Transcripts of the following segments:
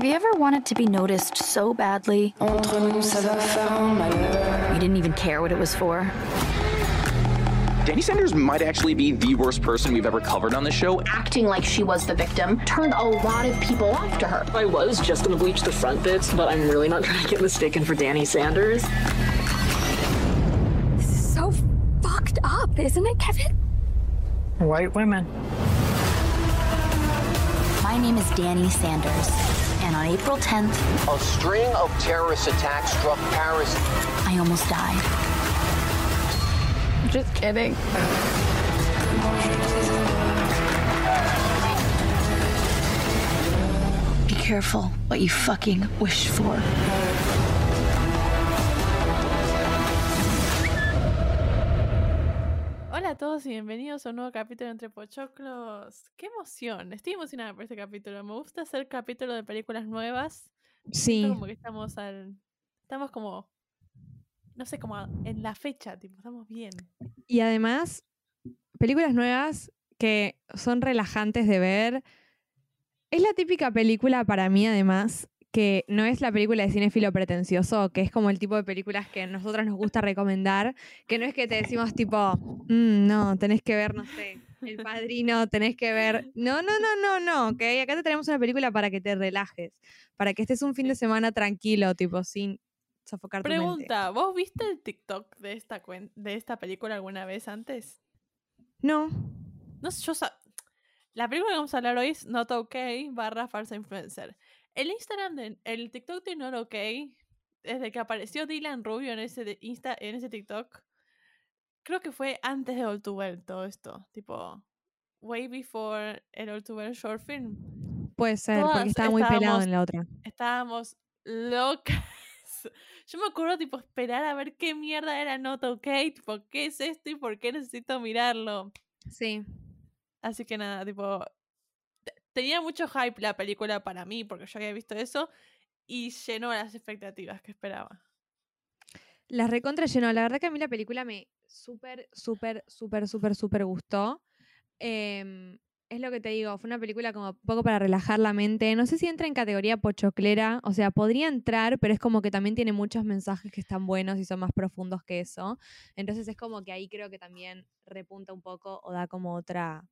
Have you ever wanted to be noticed so badly you didn't even care what it was for? Danny Sanders might actually be the worst person we've ever covered on the show. acting like she was the victim turned a lot of people off to her. I was just gonna bleach the front bits, but I'm really not trying to get mistaken for Danny Sanders. This is so fucked up, isn't it, Kevin? White women. My name is Danny Sanders, and on April 10th, A string of terrorist attacks struck Paris. I almost died. Just kidding. Be careful what you fucking wish for. Todos y bienvenidos a un nuevo capítulo Entre Pochoclos. ¡Qué emoción! Estoy emocionada por este capítulo. Me gusta hacer capítulo de películas nuevas. Sí. Siento como que estamos al. Estamos como. No sé, como en la fecha, tipo, estamos bien. Y además, películas nuevas que son relajantes de ver. Es la típica película para mí, además, que no es la película de cinéfilo pretencioso, que es como el tipo de películas que a nosotros nos gusta recomendar, que no es que te decimos tipo, "Mm, no, tenés que ver, no sé, El Padrino, tenés que ver... No, no, no, no, no, ok, acá te tenemos una película para que te relajes, para que estés un fin de semana tranquilo, tipo, sin sofocar tu mente. Pregunta: ¿Vos viste el TikTok de esta, cuen- de esta película alguna vez antes? No, No sé, yo La película que vamos a hablar hoy es Not Okay barra falsa influencer. El Instagram, de, el TikTok de Not Okay, desde que apareció Dylan Rubio en ese, de- Insta, en ese TikTok, creo que fue antes de All Too Well todo esto. Tipo, way before el All Too Well short film. puede ser, Todas porque estaba muy pelado en la otra. Estábamos locas. Yo me acuerdo, tipo, esperar a ver qué mierda era Not Okay, tipo, ¿qué es esto y por qué necesito mirarlo? Sí. Así que nada, tipo. Te- Tenía mucho hype la película para mí, porque yo había visto eso, y llenó las expectativas que esperaba. Las recontra llenó. La verdad que a mí la película me súper, súper, súper, súper, súper gustó. Em, es lo que te digo, fue una película como un poco para relajar la mente. No sé si entra en categoría pochoclera, o sea, podría entrar, pero es como que también tiene muchos mensajes que están buenos y son más profundos que eso. Entonces es como que ahí creo que también repunta un poco o da como otra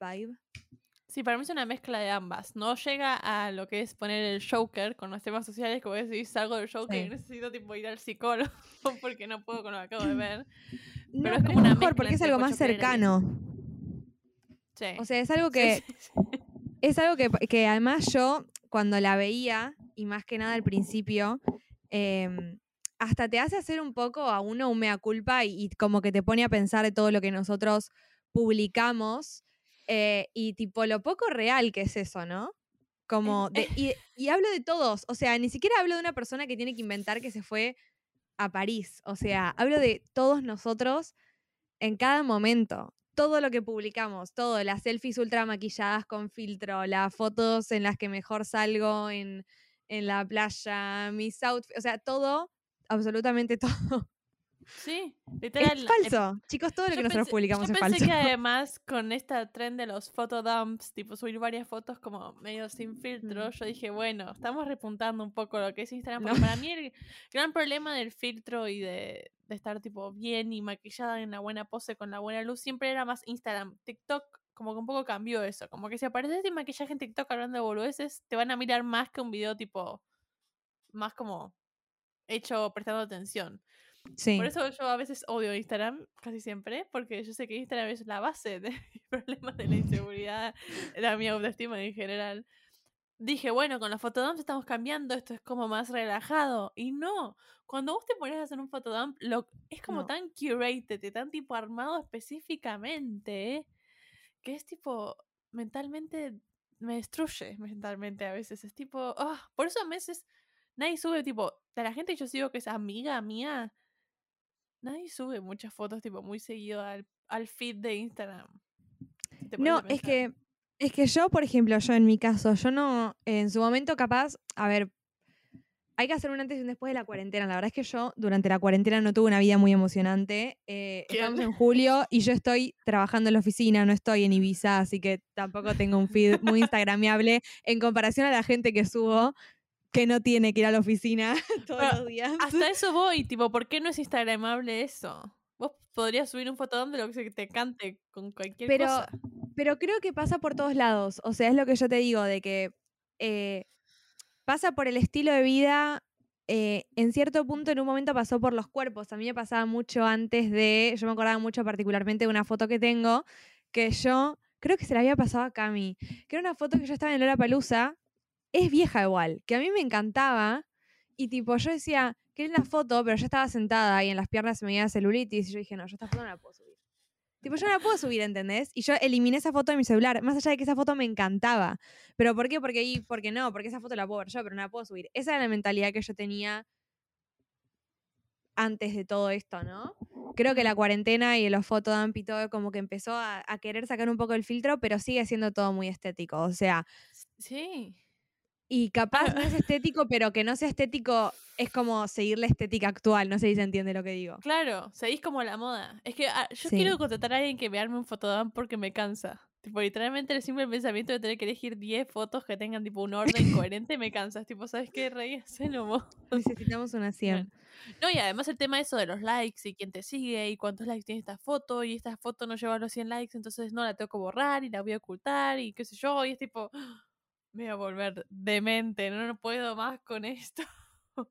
vibe. Sí, para mí es una mezcla de ambas. No llega a lo que es poner el Joker con los temas sociales, que vos decís, salgo del Joker y Sí. necesito tipo ir al psicólogo porque no puedo con lo que acabo de ver. No, Pero es como una mejor porque es algo más y- cercano. Sí. O sea, es algo que sí, sí. Es algo que, que además yo, cuando la veía, y más que nada al principio, em, hasta te hace hacer un poco a uno un mea culpa y, y como que te pone a pensar de todo lo que nosotros publicamos eh, y tipo lo poco real que es eso, ¿no? Como de, y, y hablo de todos, o sea, ni siquiera hablo de una persona que tiene que inventar que se fue a París, o sea, hablo de todos nosotros en cada momento. Todo lo que publicamos, todo, las selfies ultra maquilladas con filtro, las fotos en las que mejor salgo en, en la playa, mis outfits, o sea, todo, absolutamente todo. Sí, literal. Es eh, falso. Chicos, todo lo Yo que nosotros pensé- publicamos yo es pensé falso. que además con esta trend de los photodumps, tipo subir varias fotos como medio sin filtro, Mm. yo dije, bueno, estamos repuntando un poco lo que es Instagram. No. Porque para mí el gran problema del filtro y de, de estar tipo bien y maquillada en la buena pose con la buena luz siempre era más Instagram. TikTok como que un poco cambió eso. Como que si apareces sin maquillaje en TikTok hablando de boludeces, te van a mirar más que un video tipo más como hecho prestando atención. Sí. Por eso yo a veces odio Instagram, casi siempre, porque yo sé que Instagram es la base de mis problemas de la inseguridad, de la mi autoestima en general. Dije, bueno, con los fotodumps estamos cambiando, esto es como más relajado. Y no, cuando vos te pones a hacer un fotodump, lo, es como No. tan curated, y tan tipo armado específicamente, ¿eh? que es tipo, mentalmente, me destruye mentalmente a veces. Es tipo, ah, por eso a veces nadie sube, tipo, de la gente que yo sigo que es amiga mía, nadie sube muchas fotos, tipo, muy seguido al, al feed de Instagram. No, es que, es que yo, por ejemplo, yo en mi caso, yo no, en su momento capaz, a ver, hay que hacer un antes y un después de la cuarentena. La verdad es que yo durante la cuarentena no tuve una vida muy emocionante. Eh, estamos en julio y yo estoy trabajando en la oficina, no estoy en Ibiza, así que tampoco tengo un feed muy instagramiable en comparación a la gente que subo que no tiene que ir a la oficina todos los días. Hasta eso voy, tipo, ¿por qué no es instagramable eso? Vos podrías subir un fotón de lo que te cante con cualquier Pero, cosa. pero creo que pasa por todos lados. O sea, es lo que yo te digo, de que eh, pasa por el estilo de vida. eh, en cierto punto, en un momento pasó por los cuerpos. A mí me pasaba mucho antes de. Yo me acordaba mucho particularmente de una foto que tengo, que yo creo que se la había pasado a Cami. Que era una foto que yo estaba en Lola Palusa. Es vieja igual, que a mí me encantaba. Y tipo, yo decía, que era una foto, pero yo estaba sentada y en las piernas se me veía celulitis. Y yo dije, no, yo esta foto no la puedo subir. Tipo, yo no la puedo subir, ¿entendés? Y yo eliminé esa foto de mi celular, más allá de que esa foto me encantaba. ¿Pero por qué? Porque ahí, porque no, porque esa foto la puedo ver yo, pero no la puedo subir. Esa era la mentalidad que yo tenía antes de todo esto, ¿no? Creo que la cuarentena y los fotodump y todo como que empezó a, a querer sacar un poco el filtro, pero sigue siendo todo muy estético. O sea, Sí. Y capaz no es estético, pero que no sea estético es como seguir la estética actual. No sé si se entiende lo que digo. Claro, seguís como la moda. Es que ah, yo Sí. quiero contratar a alguien que me arme un fotodump porque me cansa. Tipo, literalmente el simple pensamiento de tener que elegir 10 fotos que tengan tipo un orden coherente me cansa. Tipo, ¿sabes qué? Rey, vos. Necesitamos una 100. No, y además el tema eso de los likes y quién te sigue y cuántos likes tiene esta foto y esta foto no lleva los 100 likes, entonces no la tengo que borrar y la voy a ocultar y qué sé yo. Y es tipo, me voy a volver demente, no, no puedo más con esto.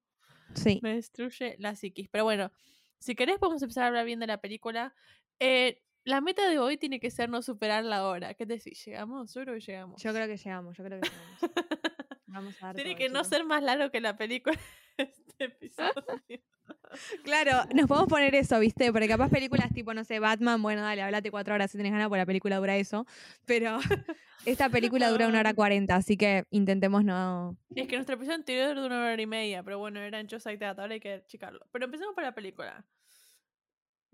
Sí. Me destruye la psiquis. Pero bueno, si querés podemos empezar a hablar bien de la película. Eh, la meta de hoy tiene que ser no superar la hora. ¿Qué decís? ¿Llegamos? Yo creo que llegamos. Yo creo que llegamos, yo creo que llegamos. Vamos a dar tiene todo, que no ser más largo que la película este episodio. Claro, nos podemos poner eso, ¿viste? Porque capaz películas tipo, no sé, Batman, bueno, dale, hablate cuatro horas si tenés ganas, porque la película dura eso. Pero esta película dura una hora cuarenta, así que intentemos no. Es que nuestro episodio anterior duró una hora y media, pero bueno, eran Just Like That, ahora hay que achicarlo. Pero empecemos por la película.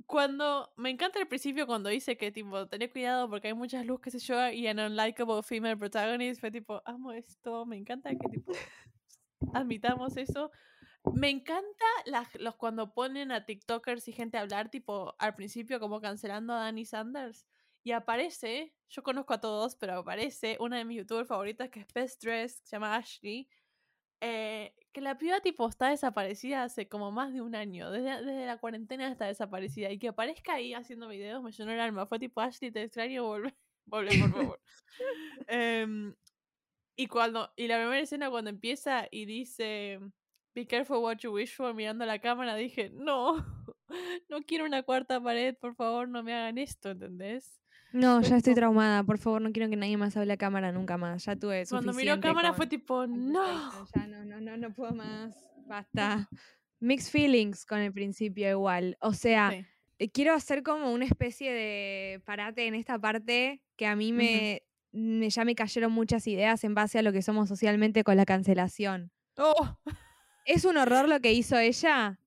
Cuando, me encanta el principio cuando dice que, tipo, tené cuidado porque hay muchas luz, qué sé yo, y an unlikable female protagonist, fue tipo, amo esto, me encanta que, tipo, admitamos eso. Me encanta las, los cuando ponen a TikTokers y gente a hablar, tipo, al principio como cancelando a Danny Sanders. Y aparece, yo conozco a todos, pero aparece una de mis youtubers favoritas que es Best Dress, que se llama Ashley. eh, que la piba tipo está desaparecida hace como más de un año. Desde, desde la cuarentena está desaparecida. Y que aparezca ahí haciendo videos me llenó el alma. Fue tipo, Ashley, te extraño, volvé, volvé por favor. Em, y cuando, y la primera escena cuando empieza y dice Be careful what you wish for mirando la cámara, dije, no, no quiero una cuarta pared, por favor, no me hagan esto, ¿entendés? No, ya estoy traumada, por favor, no quiero que nadie más hable a cámara nunca más. Ya tuve Cuando miró cámara con fue tipo, no. Ya no, no, no, no puedo más. Basta. Mixed feelings con el principio igual. O sea, Sí. eh, quiero hacer como una especie de parate en esta parte que a mí me, me- ya me cayeron muchas ideas en base a lo que somos socialmente con la cancelación. Oh. ¿Es un horror lo que hizo ella?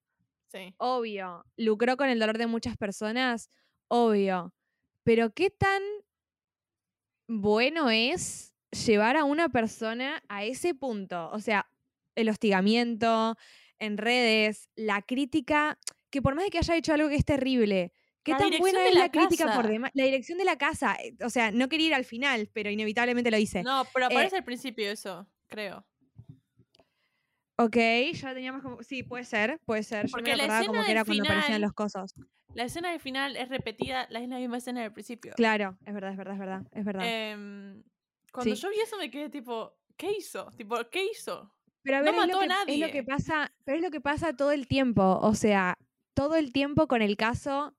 Sí. Obvio. ¿Lucró con el dolor de muchas personas? Obvio. Pero ¿qué tan bueno es llevar a una persona a ese punto? O sea, el hostigamiento en redes, la crítica, que por más de que haya hecho algo que es terrible, ¿qué La tan buena es la la crítica por demás? La dirección de la casa. eh, O sea, no quería ir al final, pero inevitablemente lo hice. No, pero aparece al principio eso, creo. Ok, ya teníamos como. Sí, puede ser, puede ser. Yo Porque me la acordaba como que era del cuando aparecían final- los cosos. La escena del final es repetida, la es la misma escena del principio. Claro, es verdad, es verdad, es verdad. Es verdad. Em, cuando Sí. yo vi eso me quedé tipo, ¿qué hizo? Tipo, ¿qué hizo? Pero a no ver, mató a que, es lo que nadie. pasa, pero es lo que pasa todo el tiempo. O sea, todo el tiempo con el caso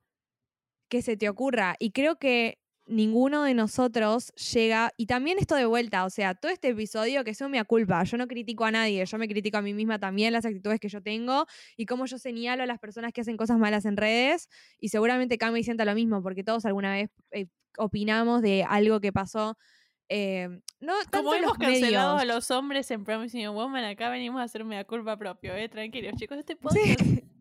que se te ocurra. Y creo que ninguno de nosotros llega. Y también esto de vuelta, o sea, todo este episodio que sea mea culpa. Yo no critico a nadie, yo me critico a mí misma también, las actitudes que yo tengo y cómo yo señalo a las personas que hacen cosas malas en redes. Y seguramente Cami sienta lo mismo, porque todos alguna vez eh, opinamos de algo que pasó. eh, no Como hemos los cancelado medios. a los hombres en Promising Woman, acá venimos a hacerme a culpa propio, eh. Tranquilos, chicos, este podcast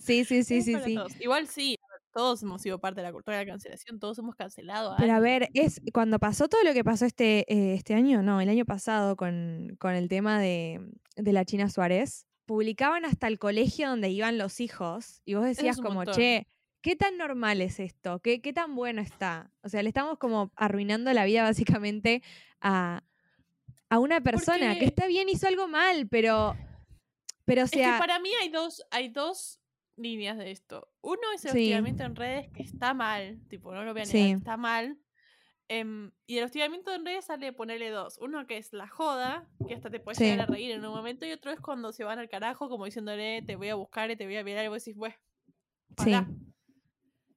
Sí, sí, sí, sí, sí. sí. Igual sí, todos hemos sido parte de la cultura de la cancelación, todos hemos cancelado a Pero a ver, es cuando pasó todo lo que pasó este, eh, este año, no, el año pasado con, con el tema de, de la China Suárez, publicaban hasta el colegio donde iban los hijos y vos decías es como, montón. che, ¿qué tan normal es esto? ¿Qué, ¿Qué tan bueno está? O sea, le estamos como arruinando la vida básicamente a, a una persona Porque- que está bien, hizo algo mal, pero, pero o Es sea, que para mí hay dos, hay dos líneas de esto. Uno es el Sí. hostigamiento en redes que está mal, tipo, no lo voy a negar, Sí. está mal. Em, y el hostigamiento en redes sale ponerle dos. Uno que es la joda, que hasta te puedes Sí. llegar a reír en un momento, y otro es cuando se van al carajo, como diciéndole, te voy a buscar y te voy a mirar, y vos decís, bueno, sí, pará".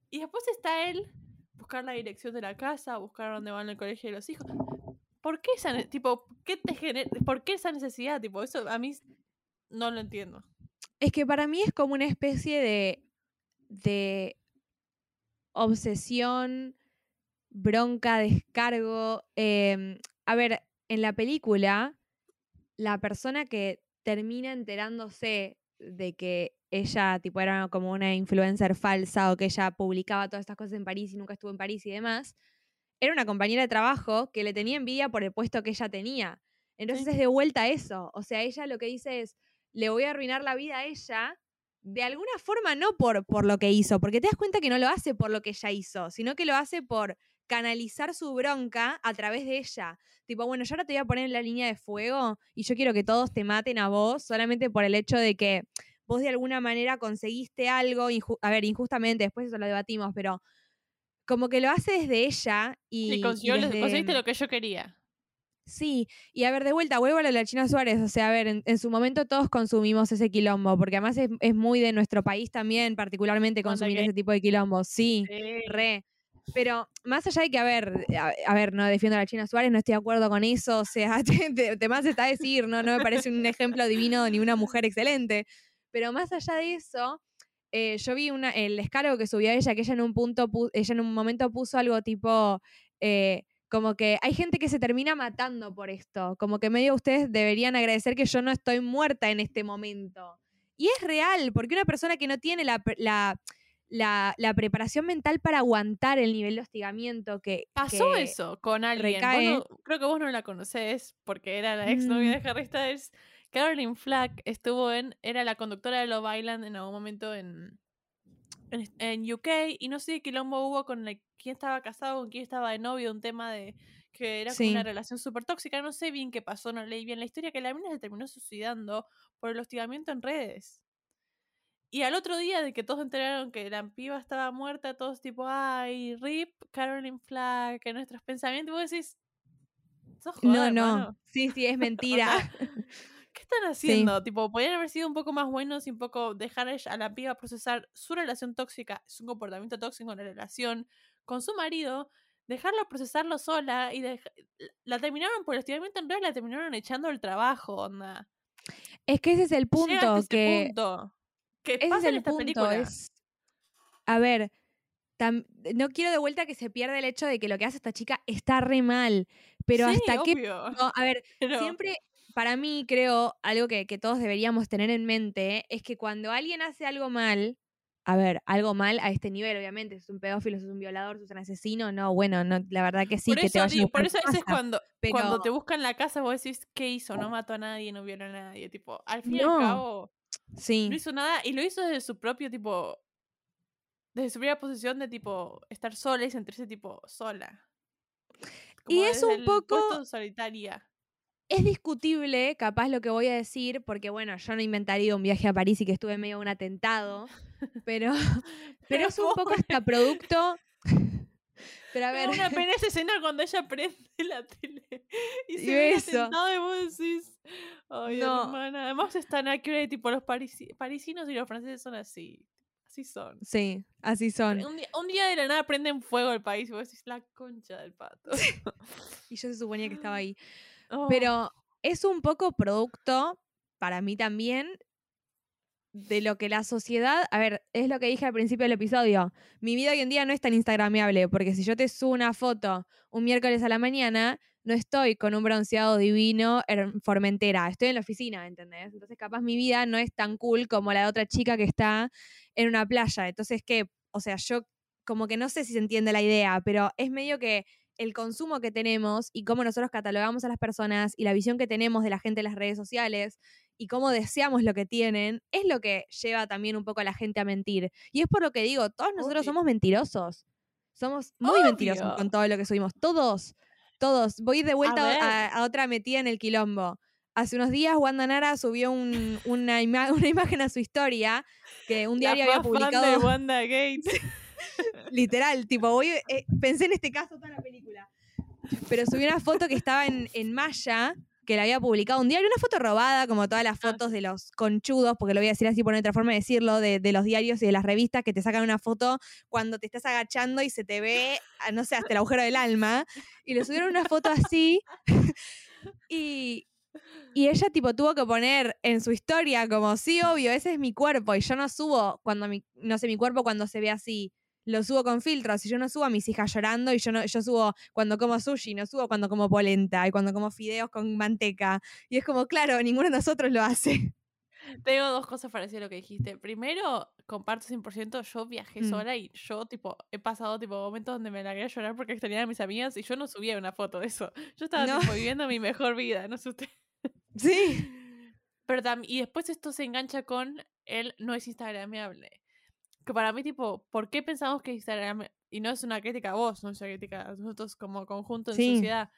Y después está él, buscar la dirección de la casa, buscar dónde van el colegio de los hijos. ¿Por qué esa, tipo, qué te por qué esa necesidad? Tipo, eso a mí no lo entiendo. Es que para mí es como una especie de, de obsesión, bronca, descargo. em, a ver, en la película, la persona que termina enterándose de que ella tipo era como una influencer falsa o que ella publicaba todas estas cosas en París y nunca estuvo en París y demás, era una compañera de trabajo que le tenía envidia por el puesto que ella tenía. Entonces es de vuelta a eso. O sea, ella lo que dice es, le voy a arruinar la vida a ella, de alguna forma no por, por lo que hizo, porque te das cuenta que no lo hace por lo que ella hizo, sino que lo hace por canalizar su bronca a través de ella. Tipo, bueno, yo ahora te voy a poner en la línea de fuego y yo quiero que todos te maten a vos solamente por el hecho de que vos de alguna manera conseguiste algo, a ver, injustamente, después eso lo debatimos, pero como que lo hace desde ella y... Y consiguió desde- conseguiste lo que yo quería. Sí, y a ver, de vuelta, vuelvo a lo de la China Suárez. O sea, a ver, en, en su momento todos consumimos ese quilombo, porque además es, es muy de nuestro país también, particularmente consumir ese tipo de quilombos. Sí, Sí. re. Pero más allá de que, a ver, a, a ver, no defiendo a la China Suárez, no estoy de acuerdo con eso. O sea, te, te- te más está a decir, no, no me parece un ejemplo divino ni una mujer excelente. Pero más allá de eso, eh, yo vi una, el descargo que subió ella, que ella en un punto, pu- ella en un momento puso algo tipo, eh, como que hay gente que se termina matando por esto, como que medio ustedes deberían agradecer que yo no estoy muerta en este momento. Y es real, porque una persona que no tiene la, la, la, la preparación mental para aguantar el nivel de hostigamiento que... Pasó que- eso con alguien. No- creo que vos no la conocés porque era la ex novia Mm. de Harry Styles. Caroline Flack estuvo en, era la conductora de Love Island en algún momento en, en, UK y no sé qué quilombo hubo con el- quién estaba casado, con quién estaba de novio, un tema de que era como una relación súper tóxica, no sé bien qué pasó, no leí bien la historia, que la mina se terminó suicidando por el hostigamiento en redes. Y al otro día de que todos enteraron que la piba estaba muerta, todos tipo, ay, RIP, Caroline Flack, en nuestros pensamientos, vos decís, sos No, joda, no. hermano". Sí, sí, es mentira. ¿Qué están haciendo? Tipo, podrían haber sido un poco más buenos y un poco dejar a la piba procesar su relación tóxica, su comportamiento tóxico en la relación con su marido, dejarlo procesarlo sola y dej- la terminaron por el hostigamiento en realidad la terminaron echando del trabajo, onda. es que ese es el punto, ese que... punto. Que Ese es pasa en el esta punto. película. Es, a ver, tam- no quiero de vuelta que se pierda el hecho de que lo que hace esta chica está re mal. Pero Sí, hasta qué. no, a ver, pero- siempre, para mí, creo, algo que, que todos deberíamos tener en mente es que cuando alguien hace algo mal, a ver, algo mal a este nivel, obviamente, es un pedófilo, es un violador, es un asesino, no, bueno, no, la verdad que sí, por que eso, te vaya a digo, por eso tu ese es casa, cuando, pero- cuando te buscan la casa, vos decís, ¿qué hizo? No mató a nadie, no violó a nadie. Tipo, al fin y No. al cabo, Sí. no hizo nada y lo hizo desde su propio tipo. Desde su propia posición de tipo estar sola y sentirse tipo sola. Y es un poco- solitaria. Es discutible, capaz lo que voy a decir, porque bueno, yo no inventaría un viaje a París y que estuve medio un atentado, pero, pero es un poco hasta producto. Pero a ver, da una pena esa escena cuando ella prende la tele y Y se ve eso. atentado y vos decís, ay No. hermana, además están accurate, tipo los parisi- parisinos y los franceses son así, así son. sí, así son. Un día, un día de la nada prenden fuego el país y vos decís la concha del pato. Y yo se suponía que estaba ahí. Oh, Pero es un poco producto, para mí también, de lo que la sociedad, a ver, es lo que dije al principio del episodio, mi vida hoy en día no es tan instagramiable, porque si yo te subo una foto un miércoles a la mañana, no estoy con un bronceado divino en Formentera, estoy en la oficina, ¿entendés? Entonces capaz mi vida no es tan cool como la de otra chica que está en una playa. Entonces, ¿qué? o sea, yo como que no sé si se entiende la idea, pero es medio que el consumo que tenemos y cómo nosotros catalogamos a las personas y la visión que tenemos de la gente en las redes sociales y cómo deseamos lo que tienen, es lo que lleva también un poco a la gente a mentir. Y es por lo que digo, todos nosotros Obvio. somos mentirosos. Somos muy mentirosos con todo lo que subimos. Todos, todos. Voy de vuelta a, a otra metida en el quilombo. Hace unos días Wanda Nara subió un- una, ima- una imagen a su historia que un La diario había más fan de publicado Wanda Gates. literal, tipo, voy, eh, pensé en este caso toda la película. Pero subí una foto que estaba en, en Maya, que la había publicado un diario, una foto robada, como todas las fotos de los conchudos, porque lo voy a decir así por otra forma de decirlo, de, de los diarios y de las revistas que te sacan una foto cuando te estás agachando y se te ve, ah, no sé, hasta el agujero del alma. Y le subieron una foto así. y, y ella tipo tuvo que poner en su historia como, sí, obvio, ese es mi cuerpo. Y yo no subo cuando mi, no sé, mi cuerpo cuando se ve así. Lo subo con filtros y yo no subo a mis hijas llorando y yo no, yo subo cuando como sushi, no subo cuando como polenta y cuando como fideos con manteca. Y es como, claro, ninguno de nosotros lo hace. Tengo dos cosas para decir lo que dijiste. Primero, comparto 100%, yo viajé Mm. sola y yo, tipo, he pasado, tipo, momentos donde me largué a llorar porque extrañaba a mis amigas y yo no subía una foto de eso. Yo estaba, No. tipo, viviendo mi mejor vida, no sé usted. Sí. Pero y después esto se engancha con el no es instagrameable. Que para mí, tipo, ¿por qué pensamos que Instagram, y no es una crítica a vos, no es una crítica a nosotros como conjunto en Sí. sociedad,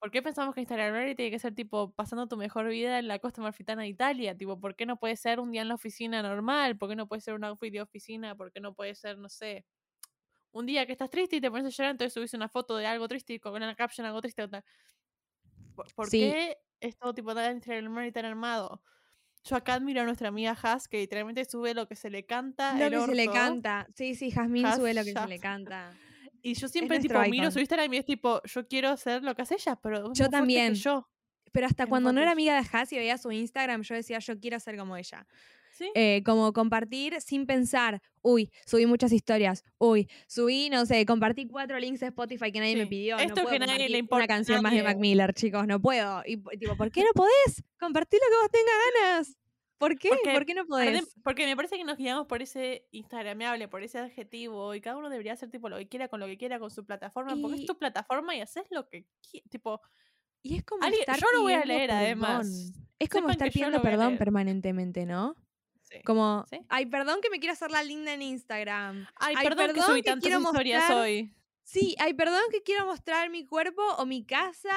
¿por qué pensamos que Instagram tiene que ser, tipo, pasando tu mejor vida en la costa marfitana de Italia? Tipo, ¿por qué no puede ser un día en la oficina normal? ¿Por qué no puede ser un outfit de oficina? ¿Por qué no puede ser, no sé, un día que estás triste y te pones a llorar, entonces subís una foto de algo triste y con una caption algo triste? o tal? ¿Por, por Sí. qué es todo tipo tan Instagram tan armado? Yo acá admiro a nuestra amiga Has, que literalmente sube lo que se le canta. Lo el que se le canta. Sí, sí, Has sube lo que se le canta. Y yo siempre tipo miro su Instagram y es tipo, yo quiero hacer lo que hace ella, pero Yo que también. yo. Pero hasta cuando no era amiga de Has y veía su Instagram, yo decía, yo quiero ser como ella. ¿Sí? Eh, como compartir sin pensar, uy, subí muchas historias, uy, subí, no sé, compartí cuatro links de Spotify que nadie me pidió. Esto no puedo que nadie le compartir importa una canción más de. Mac Miller, chicos, no puedo. Y tipo, ¿por qué no podés? Compartí lo que vos tengas ganas. ¿Por qué? Porque ¿Por qué no podés? Porque me parece que nos guiamos por ese instagrameable, por ese adjetivo, y cada uno debería hacer tipo lo que quiera con lo que quiera con su plataforma, porque Y- es tu plataforma y haces lo que quieras. Tipo, Y es como alguien- estar yo lo voy a leer además. Es como Sepan estar pidiendo perdón permanentemente, ¿no? Sí. Como, ¿Sí? ay, perdón que me quiero hacer la linda en Instagram. Ay, Ay, perdón, que subí que tantas quiero historias mostrar- hoy. Sí, ay, perdón que quiero mostrar mi cuerpo o mi casa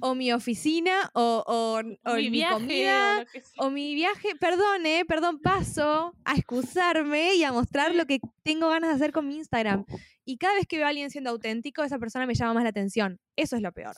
o mi oficina o, o, o mi mi, viaje comida o mi viaje. Perdón, eh, perdón, paso a excusarme y a mostrar lo que tengo ganas de hacer con mi Instagram. Y cada vez que veo a alguien siendo auténtico, esa persona me llama más la atención. Eso es lo peor.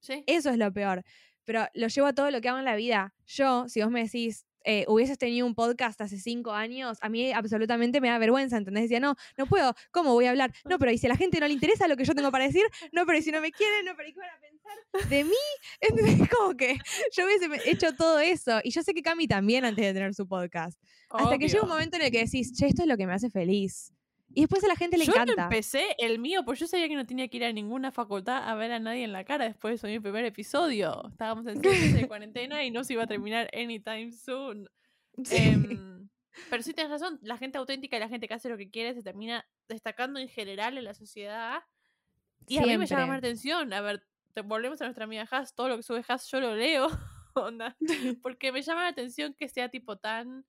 Sí. Eso es lo peor. Pero lo llevo a todo lo que hago en la vida. Yo, si vos me decís, eh, hubieses tenido un podcast hace cinco años, a mí absolutamente me da vergüenza, ¿entendés? Decía, no, no puedo, ¿cómo voy a hablar? No, pero ¿y si a la gente no le interesa lo que yo tengo para decir? No, pero ¿y si no me quieren? No, pero ¿y qué van a pensar de mí? ¿Entendés? Como que yo hubiese hecho todo eso. Y yo sé que Cami también antes de tener su podcast. Hasta que llega un momento en el que decís, che, esto es lo que me hace feliz. Y después a la gente le yo no encanta. empecé el mío, porque yo sabía que no tenía que ir a ninguna facultad a ver a nadie en la cara después de mi primer episodio. Estábamos en de cuarentena y no se iba a terminar anytime soon. Sí. Em, pero sí tienes razón, la gente auténtica y la gente que hace lo que quiere se termina destacando en general en la sociedad. Y a mí me llama la atención. A ver, te volvemos a nuestra amiga Has, todo lo que sube Has yo lo leo. onda, Porque me llama la atención que sea tipo tan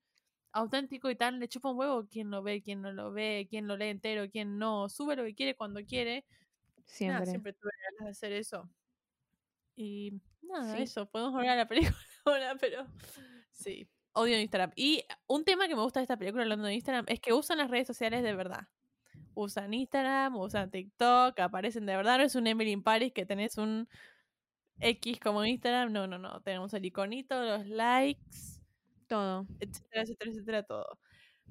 auténtico y tan le chupa un huevo quién lo ve, quién no lo ve, quién lo lee entero, quién no. Sube lo que quiere cuando quiere. Nada, Siempre. siempre tuve ganas de hacer eso. Y nada, Sí. eso. Podemos volver a la película ahora, pero sí. Odio Instagram. Y un tema que me gusta de esta película hablando de Instagram es que usan las redes sociales de verdad. Usan Instagram, usan TikTok, aparecen de verdad. No es un Emily in Paris que tenés un X como Instagram. No, no, no. Tenemos el iconito, los likes, Todo. etcétera, etcétera, etcétera, todo.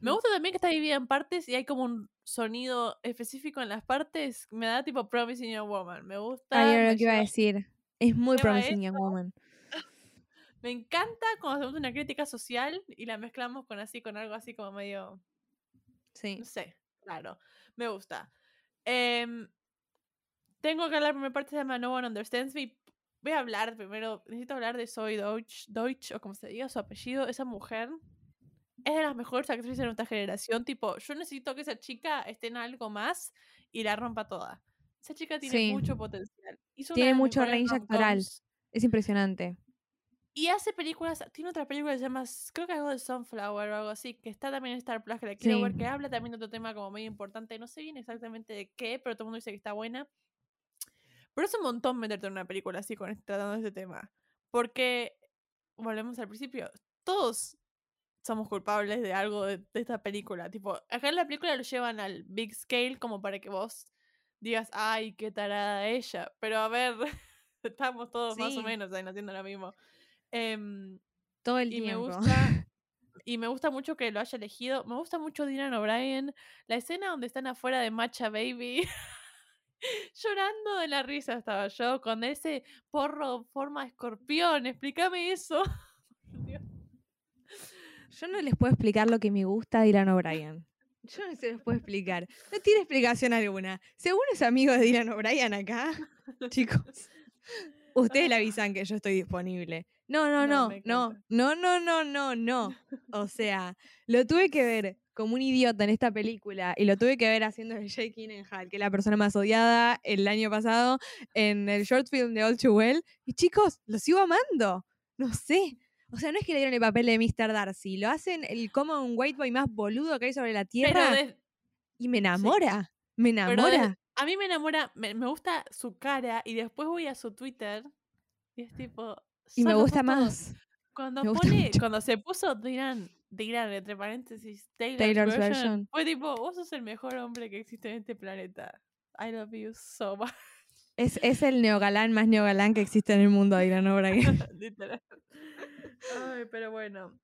Me gusta también que está dividida en partes y hay como un sonido específico en las partes. Me da tipo Promising Young Woman. Me gusta. Me lo que iba a decir. Es muy promising young woman. Me encanta cuando hacemos una crítica social y la mezclamos con así, con algo así como medio, Sí. no sé, claro. Me gusta. Em, tengo que hablar, la primera parte se llama No One Understands Me. Voy a hablar primero, necesito hablar de Zoe Deutsch, Deutsch, o como se diga su apellido. Esa mujer es de las mejores actrices de nuestra generación. Tipo, yo necesito que esa chica esté en algo más y la rompa toda. Esa chica tiene Sí. mucho potencial. Hizo Tiene mucho range actoral. Es impresionante. Y hace películas, tiene otra película que se llama, creo que algo de Sunflower o algo así, que está también en Star Plus, que la quiero ver, Sí. que habla también de otro tema como medio importante. No sé bien exactamente de qué, pero todo el mundo dice que está buena. Pero es un montón meterte en una película así con este- tratando este tema. Porque, volvemos al principio, todos somos culpables de algo de, de esta película. Tipo, acá en la película lo llevan al big scale como para que vos digas, ay, qué tarada ella. Pero a ver, estamos todos más o Sí. menos ahí haciendo lo mismo. Em, Todo el y me tiempo. gusta y me gusta mucho que lo haya elegido. Me gusta mucho Dylan O'Brien. La escena donde están afuera de Matcha Baby. Llorando de la risa estaba yo con ese porro forma de escorpión. Explícame eso. Dios. Yo no les puedo explicar lo que me gusta de Dylan O'Brien. Yo no se los puedo explicar. No tiene explicación alguna. Según es amigo de Dylan O'Brien acá, chicos, ustedes le avisan que yo estoy disponible. No, no, No, no, no, no, no, no, no. O sea, lo tuve que ver como un idiota en esta película y lo tuve que ver haciendo de Jake Gyllenhaal, que es la persona más odiada el año pasado en el short film de All Too Well. Y chicos, lo sigo amando. No sé. O sea, no es que le dieron el papel de Mr. Darcy, lo hacen el common white boy más boludo que hay sobre la tierra de- y me enamora. Me de- enamora. a mí me enamora, me, me gusta su cara y después voy a su Twitter y es tipo... y me "Solo gusta sos todo". más. Cuando Me pone, cuando se puso Dylan, Dylan entre paréntesis, Taylor's, Taylor's version, version. fue tipo, vos sos el mejor hombre que existe en este planeta. I love you so much. Es, es el neogalán más neogalán que existe en el mundo, Dylan O'Brien. Literal. Ay, pero bueno.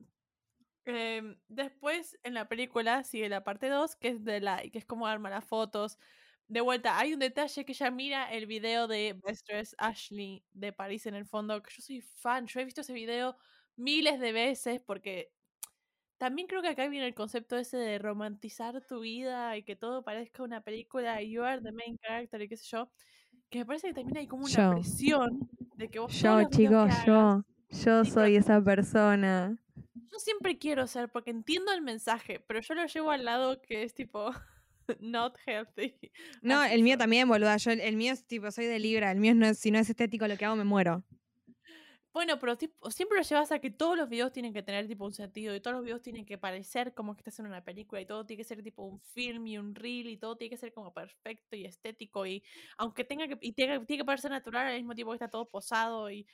Em, después en la película sigue la parte 2, que es de la, que es como arma las fotos. De vuelta, hay un detalle que ella mira el video de Best Dress Ashley de París en el fondo, que yo soy fan, yo he visto ese video miles de veces porque también creo que acá viene el concepto ese de romantizar tu vida y que todo parezca una película y you are the main character y qué sé yo, que me parece que también hay como una Yo. presión de que vos Yo, que chicos, yo. Yo soy esa persona. yo siempre quiero ser, porque entiendo el mensaje, pero yo lo llevo al lado que es tipo not healthy. No, Así el mío también, boluda. Yo, el mío es tipo, soy de Libra. El mío no es- si no es estético lo que hago, me muero. Bueno, pero tipo, siempre lo llevas a que todos los videos tienen que tener tipo un sentido y todos los videos tienen que parecer como que estás en una película y todo tiene que ser tipo un film y un reel y todo tiene que ser como perfecto y estético y aunque tenga que y tenga, tiene que parecer natural al mismo tiempo que está todo posado y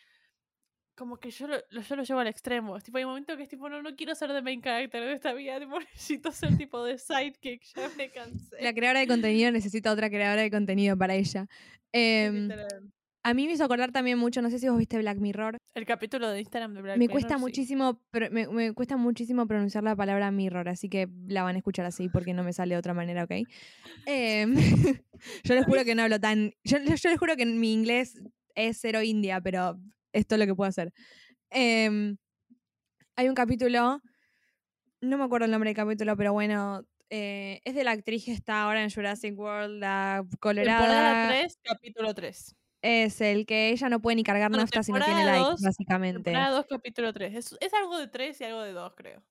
como que yo lo, yo lo llevo al extremo. Tipo, hay un momento que es tipo, no, no quiero ser de main character de esta vida, tipo, necesito ser tipo de sidekick, ya me cansé. La creadora de contenido necesita otra creadora de contenido para ella. Em. A mí me hizo acordar también mucho, no sé si vos viste Black Mirror. El capítulo de Instagram de Black me Mirror, cuesta sí. muchísimo, pro- me, me cuesta muchísimo pronunciar la palabra mirror, así que la van a escuchar así porque no me sale de otra manera, ¿ok? Em, yo les juro que no hablo tan. Yo, yo les juro que mi inglés es cero india, pero esto es lo que puedo hacer. Em, hay un capítulo, no me acuerdo el nombre del capítulo, pero bueno, eh, es de la actriz que está ahora en Jurassic World, la Temporada colorada. 3, capítulo 3. Es el que ella no puede ni cargar Bueno, nafta si no tiene likes, dos, básicamente. Temporada 2, capítulo 3. Es, es algo de 3 y algo de 2, creo.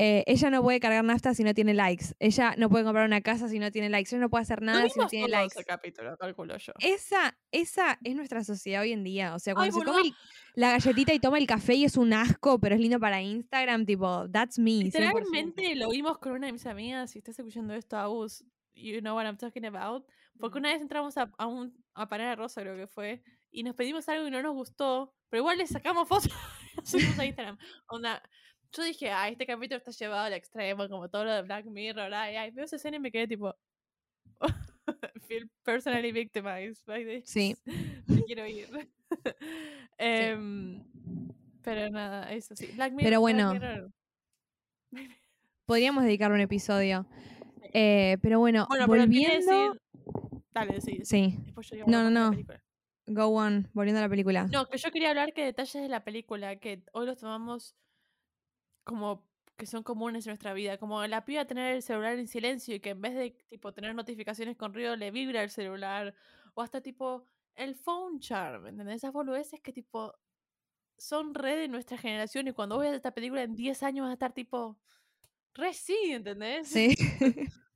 Eh, ella no puede cargar nafta si no tiene likes. Ella no puede comprar una casa si no tiene likes. Ella no puede hacer nada si no tiene likes. ese capítulo, calculo yo. Esa, esa es nuestra sociedad hoy en día. O sea, Ay, cuando se come el- la galletita y toma el café y es un asco, pero es lindo para Instagram, tipo, that's me. 100%. Literalmente lo vimos con una de mis amigas. Si estás escuchando esto, Agus, you know what I'm talking about. Porque una vez entramos a, a un a Panera Rosa, creo que fue, y nos pedimos algo y no nos gustó, pero igual le sacamos fotos y subimos a Instagram. Onda, yo dije, ah, este capítulo está llevado al extremo, como todo lo de Black Mirror. Ay, ay, veo esa escena y me quedé tipo. feel personally victimized by this. Sí. Me quiero ir. Em, Pero nada, eso sí. Black Mirror, Pero Black bueno. Mirror. Podríamos dedicarle un episodio. Eh, pero bueno, Bueno, volviendo. Dale, sí. Sí, Después yo digo No, no, no. película. go on, volviendo a la película. No, que yo quería hablar que detalles de la película, que hoy los tomamos como que son comunes en nuestra vida, como la piba tener el celular en silencio y que en vez de tipo tener notificaciones con ruido le vibra el celular, o hasta tipo el phone charm, ¿entendés? Esas boludeces que tipo son re de nuestra generación y cuando veas esta película en 10 años vas a estar tipo, Re sí, ¿entendés? Sí.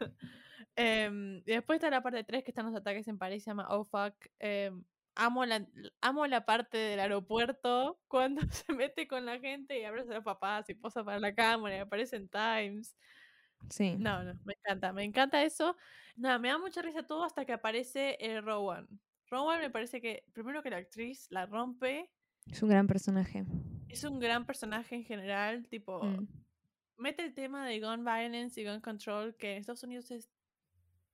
Em, y después está la parte 3 que están los ataques en París, se llama Oh Fuck. Em, amo, la, amo la parte del aeropuerto cuando se mete con la gente y abraza a los papás y posa para la cámara y aparece en Times. sí. No, no, me encanta, me encanta eso. Nada, me da mucha risa todo hasta que aparece eh, Rowan. Rowan me parece que, primero que la actriz la rompe, Es un gran personaje. es un gran personaje en general, tipo, Mm. mete el tema de gun violence y gun control, que en Estados Unidos es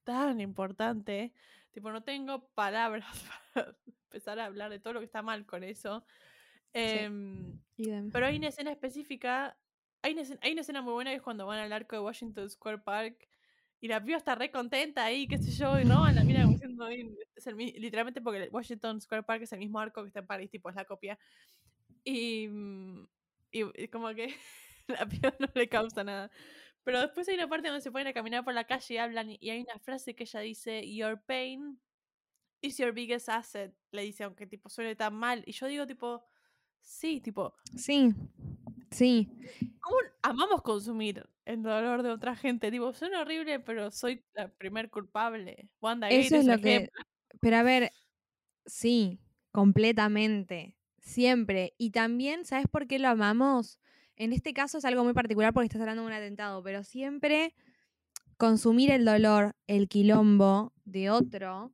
tan importante. Tipo, no tengo palabras para empezar a hablar de todo lo que está mal con eso. Em, Idem. pero hay una escena específica. Hay una, escena, hay una escena muy buena que es cuando van al arco de Washington Square Park. Y la piba está re contenta ahí, qué sé yo, y no, la mira diciendo, "Ay, es el mi-", literalmente porque Washington Square Park es el mismo arco que está en París, tipo, es la copia. Y, mm, y, y como que la piba no le causa nada. Pero después hay una parte donde se ponen a caminar por la calle y hablan, y hay una frase que ella dice, Your pain is your biggest asset, le dice, aunque tipo suene tan mal. Y yo digo, tipo, sí, tipo, Sí. Sí. ¿Cómo amamos consumir el dolor de otra gente? Digo, suena horrible, pero soy la primer culpable. Wanda Gate Eso es lo que. Pero a ver, sí, completamente. Siempre. Y también, ¿sabes por qué lo amamos? En este caso es algo muy particular porque estás hablando de un atentado, pero siempre consumir el dolor, el quilombo de otro,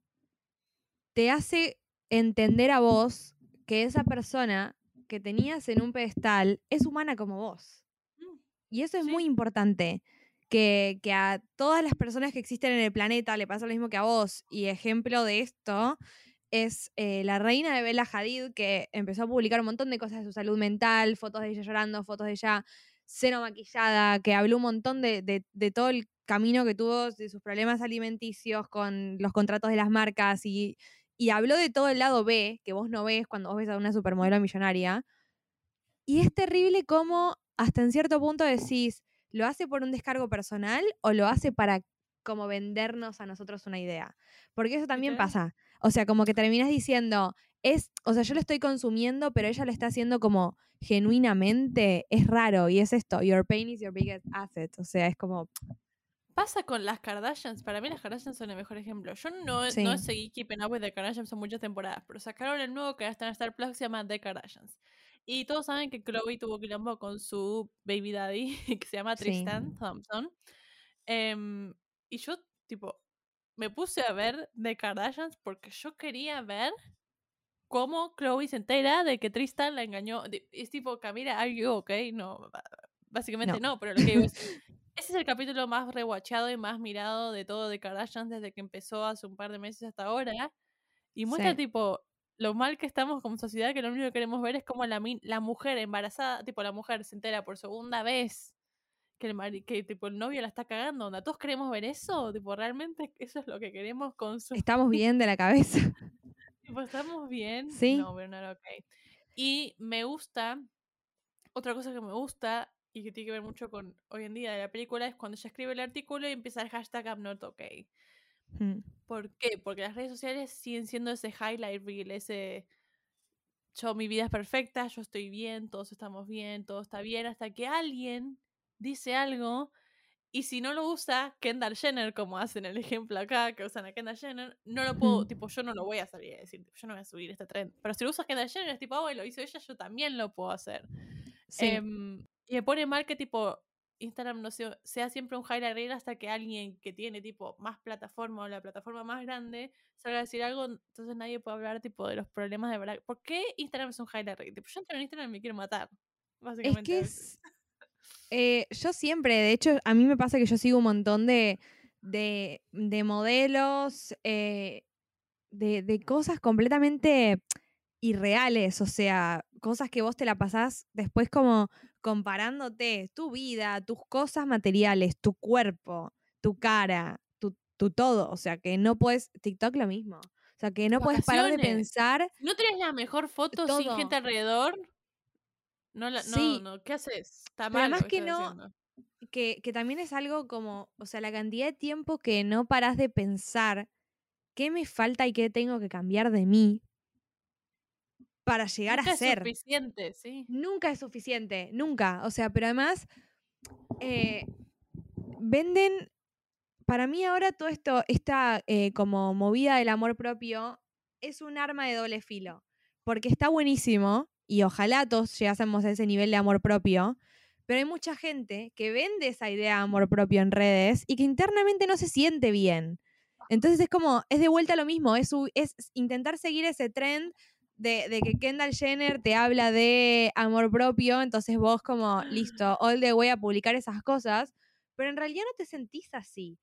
te hace entender a vos que esa persona que tenías en un pedestal es humana como vos. Mm, Y eso es Sí. muy importante. Que, que a todas las personas que existen en el planeta le pasa lo mismo que a vos. Y ejemplo de esto es eh, la reina de Bella Hadid, que empezó a publicar un montón de cosas de su salud mental, fotos de ella llorando, fotos de ella cero maquillada, que habló un montón de, de- de todo el camino que tuvo, de sus problemas alimenticios con los contratos de las marcas y, y habló de todo el lado B, que vos no ves cuando vos ves a una supermodelo millonaria. Y es terrible cómo hasta en cierto punto decís, ¿lo hace por un descargo personal o lo hace para como vendernos a nosotros una idea? Porque eso también pasa. O sea, como que terminas diciendo, es, o sea, yo lo estoy consumiendo, pero ella lo está haciendo como genuinamente, es raro y es esto, your pain is your biggest asset. O sea, es como, Pasa con las Kardashians. Para mí las Kardashians son el mejor ejemplo. Yo no, Sí. no seguí Keeping Up with the Kardashians en muchas temporadas, pero sacaron el nuevo que está en Star Plus que se llama The Kardashians. Y todos saben que Chloe tuvo quilombo con su baby daddy, que se llama Sí. Tristan Thompson. Em, y yo, tipo, me puse a ver The Kardashians porque yo quería ver cómo Chloe se entera de que Tristan la engañó. Es tipo, Camila, ¿are you okay? No, básicamente No. no, pero lo que digo es, ese es el capítulo más rewatchado y más mirado de todo de Kardashians desde que empezó hace un par de meses hasta ahora. Y muestra, Sí. tipo, lo mal que estamos como sociedad, que lo único que queremos ver es como la, la mujer embarazada, tipo, la mujer se entera por segunda vez que el, mari- que, tipo, el novio la está cagando. onda, ¿Todos queremos ver eso? Tipo, realmente eso es lo que queremos consumir. estamos bien de la cabeza. Tipo, ¿estamos bien? Sí. No, pero no era ok. Y me gusta, otra cosa que me gusta y que tiene que ver mucho con hoy en día de la película es cuando ella escribe el artículo y empieza el hashtag I'm not okay. Mm, ¿Por qué? Porque las redes sociales siguen siendo ese highlight reel, ese yo, mi vida es perfecta, yo estoy bien, todos estamos bien, todo está bien, hasta que alguien dice algo y si no lo usa Kendall Jenner, como hacen el ejemplo acá, que usan a Kendall Jenner, no lo puedo, Mm. tipo, yo no lo voy a salir a decir, yo no voy a subir este tren. Pero si lo usa Kendall Jenner, es tipo, ah, bueno, lo hizo ella, yo también lo puedo hacer. Sí. Em, y me pone mal que tipo Instagram no sea, sea siempre un highlight reel hasta que alguien que tiene tipo más plataforma o la plataforma más grande salga a decir algo, entonces nadie puede hablar tipo de los problemas de verdad. ¿Por qué Instagram es un highlight reel? Tipo, yo entro en Instagram y me quiero matar. Es Básicamente. que a veces. es. Eh, yo siempre, de hecho, a mí me pasa que yo sigo un montón de, de, de modelos, eh, de, de cosas completamente irreales, o sea, cosas que vos te la pasás después como comparándote tu vida, tus cosas materiales, tu cuerpo, tu cara, tu, tu todo, o sea, que no puedes, TikTok lo mismo, o sea, que no puedes parar de pensar ¿No tenés la mejor foto sin gente alrededor? No, la, Sí. no, no, ¿qué haces? Está mal. además que no- que, que también es algo como, o sea, la cantidad de tiempo que no parás de pensar qué me falta y qué tengo que cambiar de mí para llegar Nunca a es ser. suficiente, sí. Nunca es suficiente, nunca. O sea, pero además eh, venden, para mí ahora todo esto, esta eh, como movida del amor propio es un arma de doble filo, porque está buenísimo y ojalá todos llegásemos a ese nivel de amor propio, pero hay mucha gente que vende esa idea de amor propio en redes y que internamente no se siente bien. Entonces es como, es de vuelta lo mismo, es, es intentar seguir ese trend de, de que Kendall Jenner te habla de amor propio, entonces vos como, listo, all the way a publicar esas cosas, pero en realidad no te sentís así.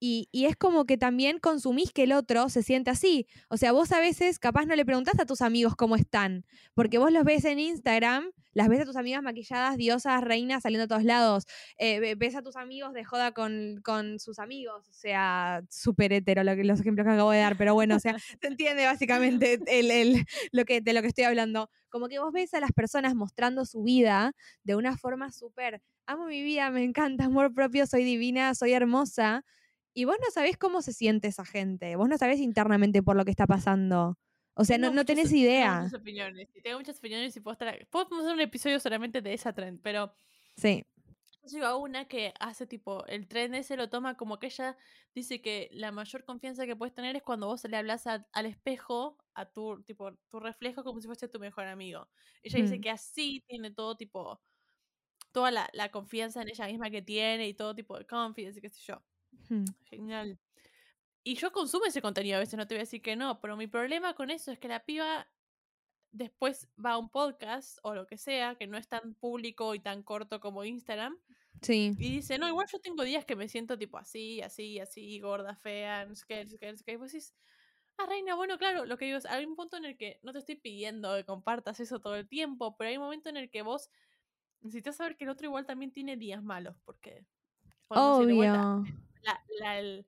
Y, y es como que también consumís que el otro se siente así. O sea, vos a veces capaz no le preguntás a tus amigos cómo están, porque vos los ves en Instagram, las ves a tus amigas maquilladas, diosas, reinas, saliendo a todos lados. Eh, ve- ves a tus amigos de joda con, con sus amigos, o sea, súper hetero lo que- los ejemplos que acabo de dar, pero bueno, o sea, se entiende básicamente el, el- lo que, de lo que estoy hablando. Como que vos ves a las personas mostrando su vida de una forma súper, amo mi vida, me encanta, amor propio, soy divina, soy hermosa. Y vos no sabés cómo se siente esa gente, vos no sabés internamente por lo que está pasando. O sea, no, Tengo no muchas- tenés Tengo idea. muchas opiniones. Tengo muchas opiniones y puedo estar. Puedo hacer un episodio solamente de esa trend, pero Sí, yo sigo a una que hace tipo. El tren ese lo toma como que ella dice que la mayor confianza que puedes tener es cuando vos le hablas a- al espejo, a tu, tipo, tu reflejo, como si fuese tu mejor amigo. Ella dice Mm. que así tiene todo tipo. Toda la, la confianza en ella misma que tiene y todo tipo de confidence y qué sé yo. Hmm. Genial. Y yo consumo ese contenido, a veces no te voy a decir que no, pero mi problema con eso es que la piba después va a un podcast o lo que sea, que no es tan público y tan corto como Instagram, sí. y dice, no, igual yo tengo días que me siento tipo así, así, así, gorda, fea, no sé qué, no sé qué, no sé qué", y vos decís, ah, reina, bueno, claro, lo que digo es, hay un punto en el que no te estoy pidiendo que compartas eso todo el tiempo, pero hay un momento en el que vos necesitas saber que el otro igual también tiene días malos, porque... vuelta, Obvio. La, la- el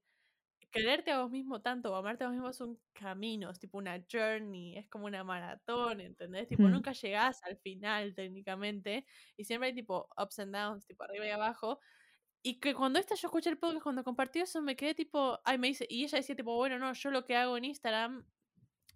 quererte a vos mismo tanto o amarte a vos mismo es un camino, es tipo una journey, es como una maratón, ¿entendés? Tipo, Hmm. nunca llegás al final técnicamente y siempre hay tipo ups and downs, tipo arriba y abajo. Y que cuando esta yo escuché el podcast, cuando compartió eso, me quedé tipo, ay, me dice, y ella decía tipo, bueno, no, yo lo que hago en Instagram,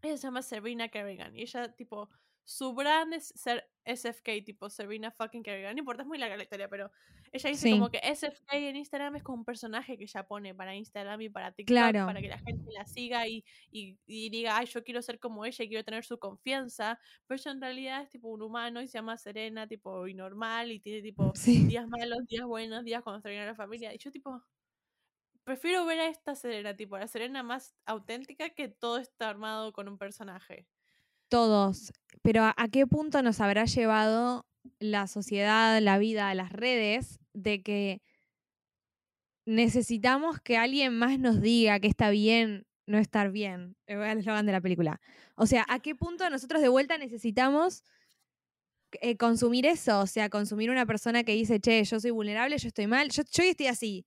ella se llama Sabrina Kerrigan, y ella tipo, su brand es ser SFK, tipo Sabrina fucking Kerrigan, no importa, es muy larga la historia, pero ella dice Sí. como que SFK en Instagram es como un personaje que ella pone para Instagram y para TikTok, Claro. para que la gente la siga y, y, y diga, ay, yo quiero ser como ella y quiero tener su confianza, pero ella en realidad es tipo un humano y se llama Serena, tipo, y normal, y tiene tipo Sí. días malos, días buenos, días cuando a la familia, y yo tipo... Prefiero ver a esta Serena, tipo, la Serena más auténtica que todo está armado con un personaje. Todos. Pero ¿a, qué punto nos habrá llevado la sociedad, la vida, las redes, de que necesitamos que alguien más nos diga que está bien no estar bien? Eh, El eslogan de la película. O sea, ¿a qué punto nosotros de vuelta necesitamos eh, consumir eso? O sea, consumir una persona que dice, che, yo soy vulnerable, yo estoy mal, yo, yo estoy así.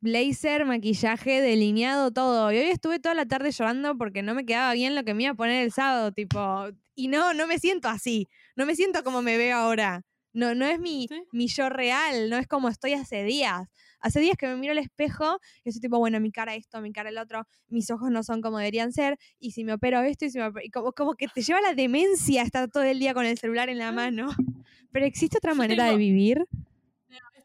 Blazer, maquillaje, delineado, todo. Y hoy estuve toda la tarde llorando porque no me quedaba bien lo que me iba a poner el sábado, tipo. Y no, no me siento así. No me siento como me veo ahora. No, no es mi, Sí. mi yo real, no es como estoy hace días. Hace días que me miro al espejo y estoy tipo, bueno, mi cara esto, mi cara el otro, mis ojos no son como deberían ser, y si me opero esto, y si me opero- y como, como que te lleva la demencia estar todo el día con el celular en la mano. Pero existe otra manera de vivir.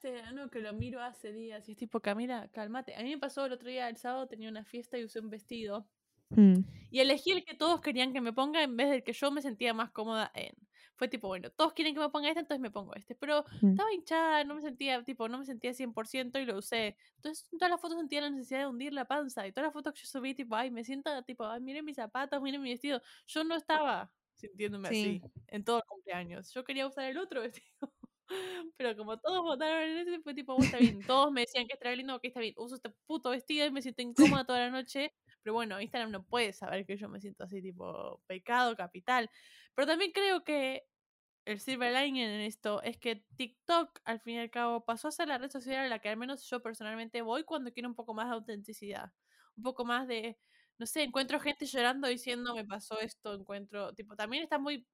No, este verano que lo miro hace días y es tipo, Camila, cálmate. A mí me pasó el otro día, el sábado tenía una fiesta y usé un vestido. Mm, Y elegí el que todos querían que me ponga en vez del que yo me sentía más cómoda en. Fue tipo, bueno, todos quieren que me ponga este, entonces me pongo este. Pero Mm. estaba hinchada, no me sentía, tipo, no me sentía 100% y lo usé. Entonces, en todas las fotos sentía la necesidad de hundir la panza. Y todas las fotos que yo subí, tipo, ay, me siento, tipo, ay, miren mis zapatos, miren mi vestido. Yo no estaba sintiéndome Sí. así en todo el cumpleaños. Yo quería usar el otro vestido. Pero como todos votaron en ese, fue tipo, "Bueno, está bien. Todos me decían que estaba lindo, ok, está bien. Uso este puto vestido y me siento incómoda toda la noche. Pero bueno, Instagram no puede saber que yo me siento así, tipo, pecado capital. Pero también creo que el silver lining en esto es que TikTok, al fin y al cabo, pasó a ser la red social a la que al menos yo personalmente voy cuando quiero un poco más de autenticidad. Un poco más de, no sé, encuentro gente llorando diciendo me pasó esto, encuentro, tipo, también está muy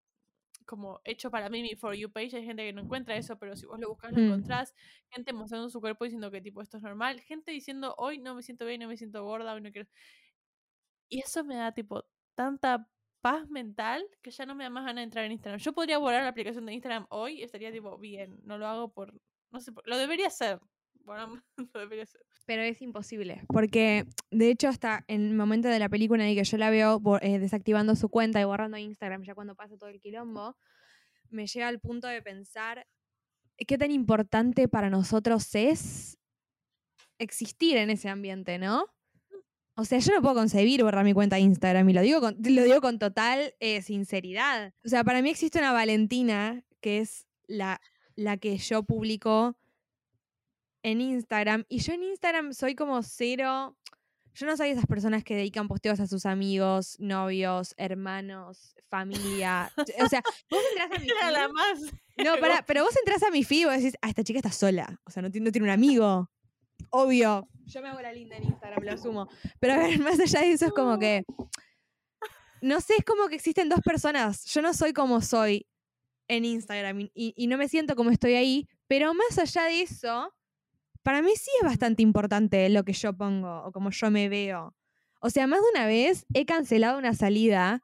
como hecho para mí mi For You page, hay gente que no encuentra eso, pero si vos lo buscas lo Mm. encontrás, gente mostrando su cuerpo diciendo que tipo esto es normal, gente diciendo hoy no me siento bien, no me siento gorda, hoy no quiero... Y eso me da tipo tanta paz mental que ya no me da más ganas de entrar en Instagram. Yo podría borrar la aplicación de Instagram hoy y estaría tipo bien, no lo hago por No sé, por- lo debería hacer. Bueno, lo debería hacer. Pero es imposible, porque de hecho hasta el momento de la película en el que yo la veo eh, desactivando su cuenta y borrando Instagram ya cuando pasa todo el quilombo, me llega al punto de pensar qué tan importante para nosotros es existir en ese ambiente, ¿no? O sea, yo no puedo concebir borrar mi cuenta de Instagram y lo digo con, lo digo con total eh, sinceridad. O sea, para mí existe una Valentina que es la, la que yo publico en Instagram. Y yo en Instagram soy como cero. Yo no soy de esas personas que dedican posteos a sus amigos, novios, hermanos, familia. O sea, vos entrás a mi Era la más. No, pará, pero vos entras a mi feed y vos decís, ah, esta chica está sola. O sea, no tiene, no tiene un amigo. Obvio. Yo me hago la linda en Instagram, lo asumo. Pero a ver, más allá de eso es como que. No sé, es como que existen dos personas. Yo no soy como soy en Instagram y no me siento como estoy ahí. Pero más allá de eso, para mí sí es bastante importante lo que yo pongo o como yo me veo. O sea, más de una vez he cancelado una salida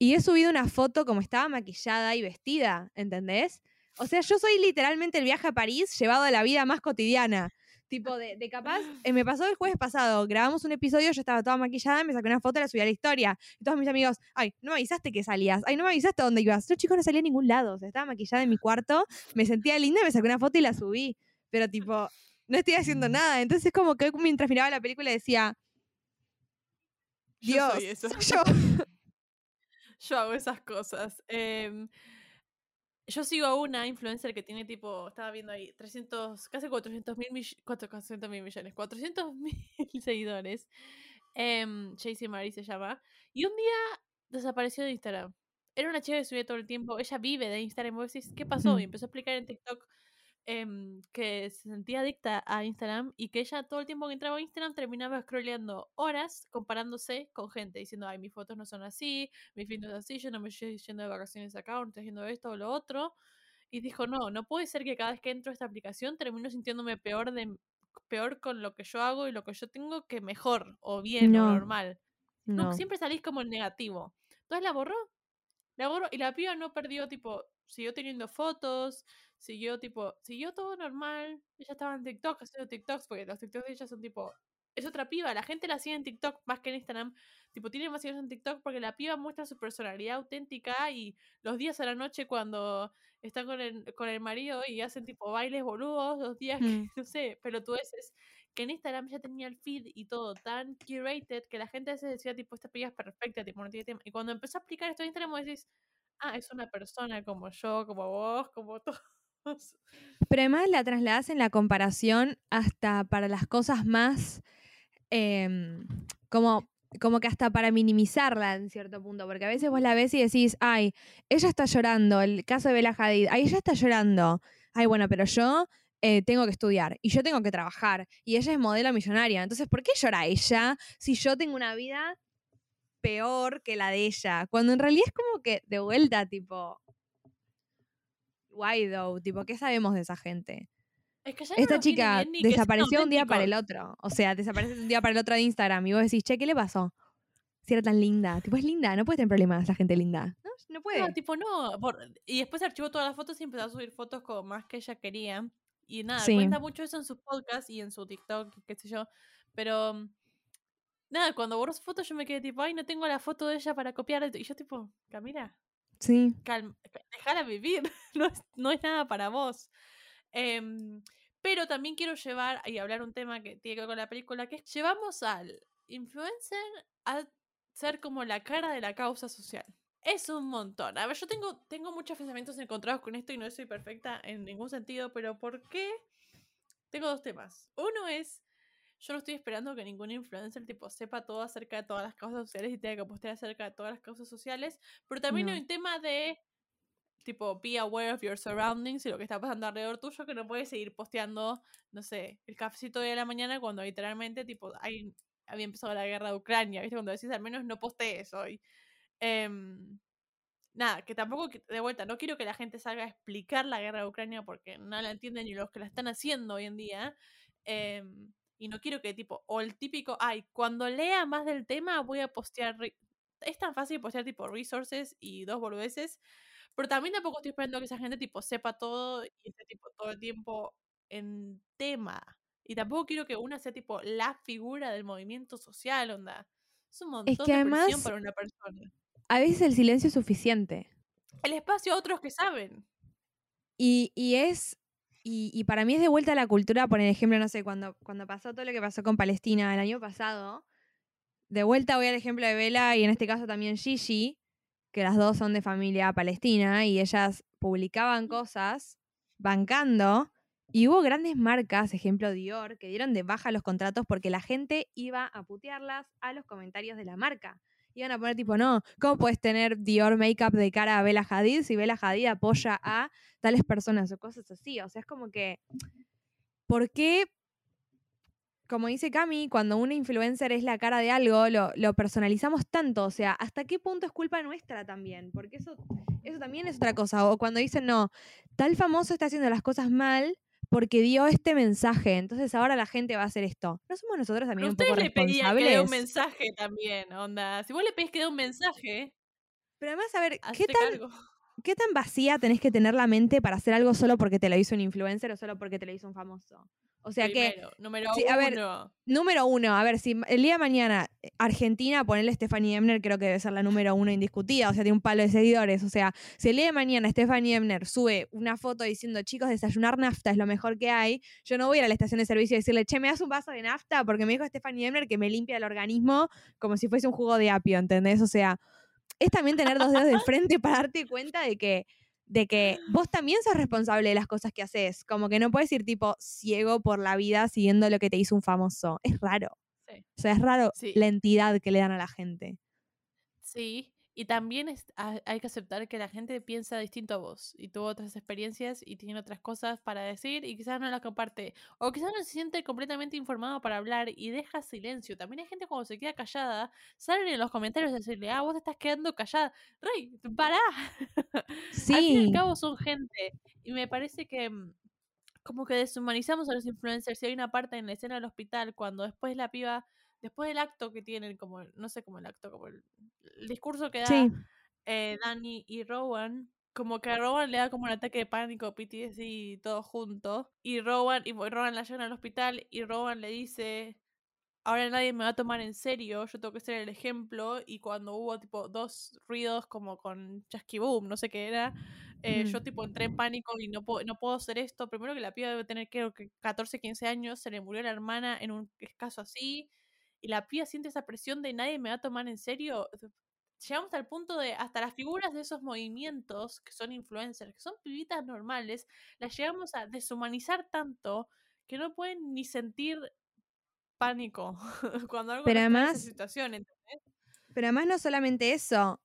y he subido una foto como estaba maquillada y vestida, ¿entendés? O sea, yo soy literalmente el viaje a París llevado a la vida más cotidiana. Tipo, de, de capaz, eh, me pasó el jueves pasado, grabamos un episodio, yo estaba toda maquillada, me saqué una foto, la subí a la historia. Y todos mis amigos, ay, no me avisaste que salías, ay, no me avisaste dónde ibas. Yo, chicos, no salía a ningún lado, o sea, estaba maquillada en mi cuarto, me sentía linda, me saqué una foto y la subí. Pero, tipo, no estoy haciendo nada. Entonces, como que mientras miraba la película decía, Yo Dios, soy eso. soy yo. Yo hago esas cosas. Em, yo sigo a una influencer que tiene tipo, estaba viendo ahí, 300, casi 400 mil mil millones, 400 mil seguidores. Chasey Marie se llama. Y un día desapareció de Instagram. Era una chica que subía todo el tiempo. Ella vive de Instagram. Y vos decís, ¿qué pasó? Y Mm. empezó a explicar en TikTok em, que se sentía adicta a Instagram y que ella todo el tiempo que entraba a Instagram terminaba scrolleando horas comparándose con gente, diciendo, ay, mis fotos no son así, mi feed no es así, yo no me estoy yendo de vacaciones acá, o no estoy haciendo esto o lo otro. Y dijo, no, no puede ser que cada vez que entro a esta aplicación termino sintiéndome peor de peor con lo que yo hago y lo que yo tengo que mejor o bien No. o normal. No, No. siempre salís como el negativo. Entonces la borró. La borró y la piba no perdió, tipo, siguió teniendo fotos, siguió, tipo, siguió todo normal. Ella estaba en TikTok haciendo TikToks, porque los TikToks de ella son, tipo, es otra piba. La gente la sigue en TikTok más que en Instagram. Tipo, tiene más seguidores en TikTok porque la piba muestra su personalidad auténtica y los días a la noche cuando está con el, con el marido y hacen, tipo, bailes boludos, los días Mm. que, no sé, pelotudeces que en Instagram ya tenía el feed y todo tan curated que la gente a veces decía, tipo, esta piba es perfecta, tipo, no tiene tema. Y cuando empezó a explicar esto en Instagram, vos decís, ah, es una persona como yo, como vos, como todos. Pero además la trasladás en la comparación hasta para las cosas más em, como, como que hasta para minimizarla en cierto punto, porque a veces vos la ves y decís, ay, ella está llorando, el caso de Bella Hadid, ay, ella está llorando, ay, bueno, pero yo eh, tengo que estudiar y yo tengo que trabajar y ella es modelo millonaria, entonces, ¿por qué llora ella si yo tengo una vida peor que la de ella? Cuando en realidad es como que de vuelta, tipo, why though, tipo, ¿qué sabemos de esa gente? Es que ya no Esta viene chica bien desapareció un día para el otro. O sea, desaparece de un día para el otro de Instagram y vos decís, che, ¿qué le pasó? Si era tan linda. Tipo, es linda, no puede tener problemas la gente linda. No, no puede. No, tipo, no. por- y después archivó todas las fotos y empezó a subir fotos como más que ella quería. Y nada, Sí. cuenta mucho eso en sus podcasts y en su TikTok, qué sé yo. Pero nada, cuando borró su foto yo me quedé tipo, ay, no tengo la foto de ella para copiar. Y yo tipo, Camila, Sí. calma, ca- déjala vivir. No es, no es nada para vos. Em, pero también quiero llevar y hablar un tema que tiene que ver con la película, que es llevamos al influencer a ser como la cara de la causa social. Es un montón. A ver, yo tengo, tengo muchos pensamientos encontrados con esto y no soy perfecta en ningún sentido, pero ¿por qué? Tengo dos temas. Uno es, yo no estoy esperando que ningún influencer tipo sepa todo acerca de todas las causas sociales y tenga que postear acerca de todas las causas sociales, pero también No. hay un tema de tipo be aware of your surroundings y lo que está pasando alrededor tuyo que no puedes seguir posteando, no sé, el cafecito de la mañana cuando literalmente tipo hay, había empezado la guerra de Ucrania, ¿viste? Cuando decís al menos no postees hoy. Em, nada, que tampoco, de vuelta, no quiero que la gente salga a explicar la guerra de Ucrania porque no la entienden ni los que la están haciendo hoy en día. em, y no quiero que tipo, o el típico, ay, cuando lea más del tema voy a postear... re-". Es tan fácil postear tipo resources y dos boludeces, pero también tampoco estoy esperando que esa gente tipo sepa todo y esté tipo todo el tiempo en tema. Y tampoco quiero que una sea tipo la figura del movimiento social, onda. Es un montón que de presión además- para una persona. A veces el silencio es suficiente. El espacio a otros que saben. Y, y es. Y, y para mí es de vuelta a la cultura, por ejemplo, no sé, cuando, cuando pasó todo lo que pasó con Palestina el año pasado, de vuelta voy al ejemplo de Vela y en este caso también Gigi, que las dos son de familia palestina y ellas publicaban cosas bancando. Y hubo grandes marcas, ejemplo Dior, que dieron de baja los contratos porque la gente iba a putearlas a los comentarios de la marca. Iban a poner tipo, no, ¿cómo puedes tener Dior Makeup de cara a Bella Hadid si Bella Hadid apoya a tales personas o cosas así? O sea, es como que, ¿por qué, como dice Cami, cuando una influencer es la cara de algo, lo, lo personalizamos tanto? O sea, ¿hasta qué punto es culpa nuestra también? Porque eso, eso también es otra cosa. O cuando dicen, no, tal famoso está haciendo las cosas mal porque dio este mensaje, entonces ahora la gente va a hacer esto. ¿No somos nosotros Pero también un poco ustedes le pedían que dé un mensaje también, onda. Si vos le pedís que dé un mensaje, Pero además, a ver, ¿qué tan, cargo. ¿qué tan vacía tenés que tener la mente para hacer algo solo porque te lo hizo un influencer o solo porque te lo hizo un famoso? O sea que, número sí, a ver, uno. número uno, a ver, si el día de mañana eh, Argentina, ponerle Stephanie Emner, creo que debe ser la número uno indiscutida, o sea, tiene un palo de seguidores. O sea, si el día de mañana Stephanie Emner sube una foto diciendo, chicos, desayunar nafta es lo mejor que hay, yo no voy a ir a la estación de servicio y decirle, che, ¿me das un vaso de nafta? Porque me dijo Stephanie Emner que me limpia el organismo como si fuese un jugo de apio, ¿entendés? O sea, es también tener dos dedos de frente para darte cuenta de que de que vos también sos responsable de las cosas que haces. Como que no puedes ir tipo ciego por la vida siguiendo lo que te hizo un famoso. Es raro. Sí. O sea, es raro Sí. la entidad que le dan a la gente. Sí, y también es- ha- hay que aceptar que la gente piensa distinto a vos y tuvo otras experiencias y tiene otras cosas para decir y quizás no las comparte o quizás no se siente completamente informado para hablar y deja silencio. También hay gente cuando se queda callada, salen en los comentarios a decirle, ah, vos te estás quedando callada. Rey, pará. Al fin y al Sí. cabo son gente y me parece que mm, como que deshumanizamos a los influencers y hay una parte en la escena del hospital cuando después la piba, después del acto que tienen, como, no sé, como el acto, como el, el discurso que da Sí. eh, Dani y Rowan, como que a Rowan le da como un ataque de pánico, PTSD y todo junto, y Rowan, y Rowan la llevan al hospital y Rowan le dice, ahora nadie me va a tomar en serio, yo tengo que ser el ejemplo, y cuando hubo tipo dos ruidos como con chasqui boom, no sé qué era, eh, yo tipo entré en pánico y no puedo, no puedo hacer esto, primero que la piba debe tener creo que 14, 15 años, se le murió la hermana en un caso así, y la piba siente esa presión de nadie me va a tomar en serio. Llegamos al punto de hasta las figuras de esos movimientos que son influencers, que son pibitas normales, las llegamos a deshumanizar tanto que no pueden ni sentir pánico cuando algo Pero los trae a esa además- situación. ¿entendés? Pero además no solamente eso.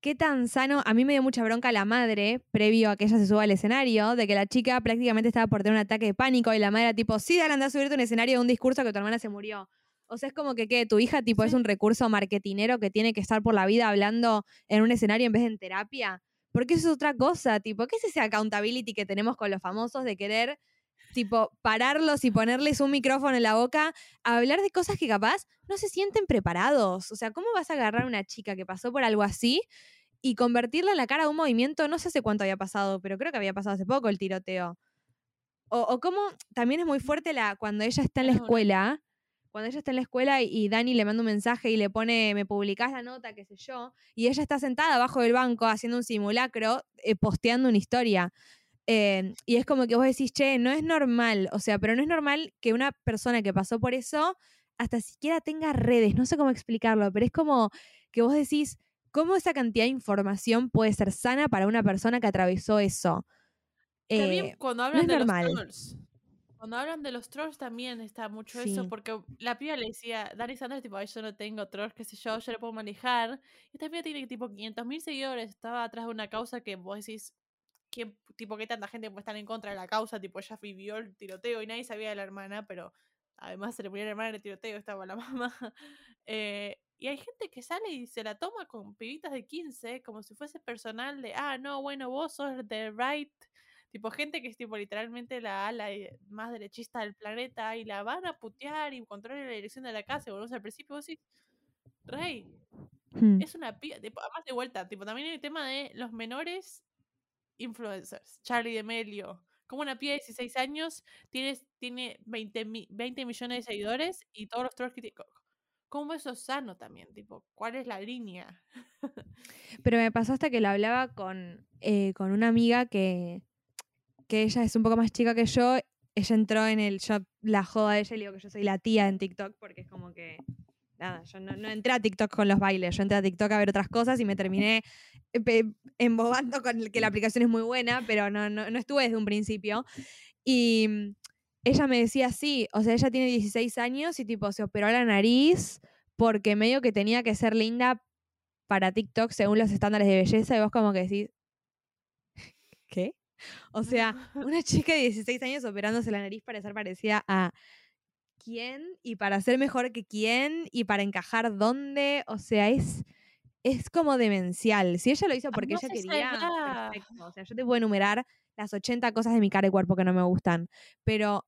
Qué tan sano, a mí me dio mucha bronca la madre, previo a que ella se suba al escenario, de que la chica prácticamente estaba por tener un ataque de pánico y la madre era tipo, sí, dale, anda a subirte a un escenario de un discurso que tu hermana se murió. O sea, es como que, ¿qué? Tu hija tipo es un recurso marketinero que tiene que estar por la vida hablando en un escenario en vez de en terapia. Porque eso es otra cosa, tipo, ¿qué es ese accountability que tenemos con los famosos de querer, tipo, pararlos y ponerles un micrófono en la boca a hablar de cosas que capaz no se sienten preparados? O sea, ¿cómo vas a agarrar a una chica que pasó por algo así y convertirla en la cara de un movimiento? No sé hace cuánto había pasado, pero creo que había pasado hace poco el tiroteo. O, o cómo también es muy fuerte la, cuando ella está en la escuela, cuando ella está en la escuela y, y Dani le manda un mensaje y le pone, me publicás la nota, qué sé yo, y ella está sentada abajo del banco haciendo un simulacro, eh, posteando una historia. Eh, y es como que vos decís, che, no es normal, o sea, pero no es normal que una persona que pasó por eso hasta siquiera tenga redes, no sé cómo explicarlo, pero es como que vos decís, ¿cómo esa cantidad de información puede ser sana para una persona que atravesó eso? También Eh, cuando no hablan es de normal. los trolls. Cuando hablan de los trolls también está mucho eso, porque la piba le decía, Dani Sanders, tipo, "Ay, yo no tengo trolls, qué sé yo, yo le puedo manejar. Y esta piba tiene tipo 500 mil seguidores, estaba atrás de una causa que vos decís, ¿qué, tipo, ¿qué tanta gente puede estar en contra de la causa? Tipo, ella vivió el tiroteo y nadie sabía de la hermana, pero además se le murió la hermana en el tiroteo, estaba la mamá. Eh, y hay gente que sale y se la toma con pibitas de 15, como si fuese personal de, ah, no, bueno, vos sos de right. Tipo, gente que es tipo literalmente la ala más derechista del planeta y la van a putear y controlar la dirección de la casa. Y volvemos al principio, vos decís, Rey, hmm, es una. Tipo, además de vuelta, tipo, también hay el tema de los menores influencers. Charlie D'Amelio. Como una piba de 16 años tiene, tiene 20, mi- 20 millones de seguidores y todos los trolls que tiene. ¿Cómo eso es sano también? Tipo, ¿cuál es la línea? Pero me pasó hasta que lo hablaba con, eh, con una amiga que, que ella es un poco más chica que yo. Ella entró en el. Yo la joda a ella y le digo que yo soy la tía en TikTok porque es como que. Nada, yo no, no entré a TikTok con los bailes, yo entré a TikTok a ver otras cosas y me terminé eh, embobando con el que la aplicación es muy buena, pero no, no, no estuve desde un principio. Y mm, ella me decía, sí, o sea, ella tiene 16 años y tipo se operó la nariz porque medio que tenía que ser linda para TikTok según los estándares de belleza y vos como que decís, ¿qué? O sea, una chica de 16 años operándose la nariz para ser parecida a quién y para ser mejor que quién y para encajar dónde, o sea, es es como demencial. Si ella lo hizo porque Además, ella quería, perfecto. O sea, yo te puedo enumerar las 80 cosas de mi cara y cuerpo que no me gustan, pero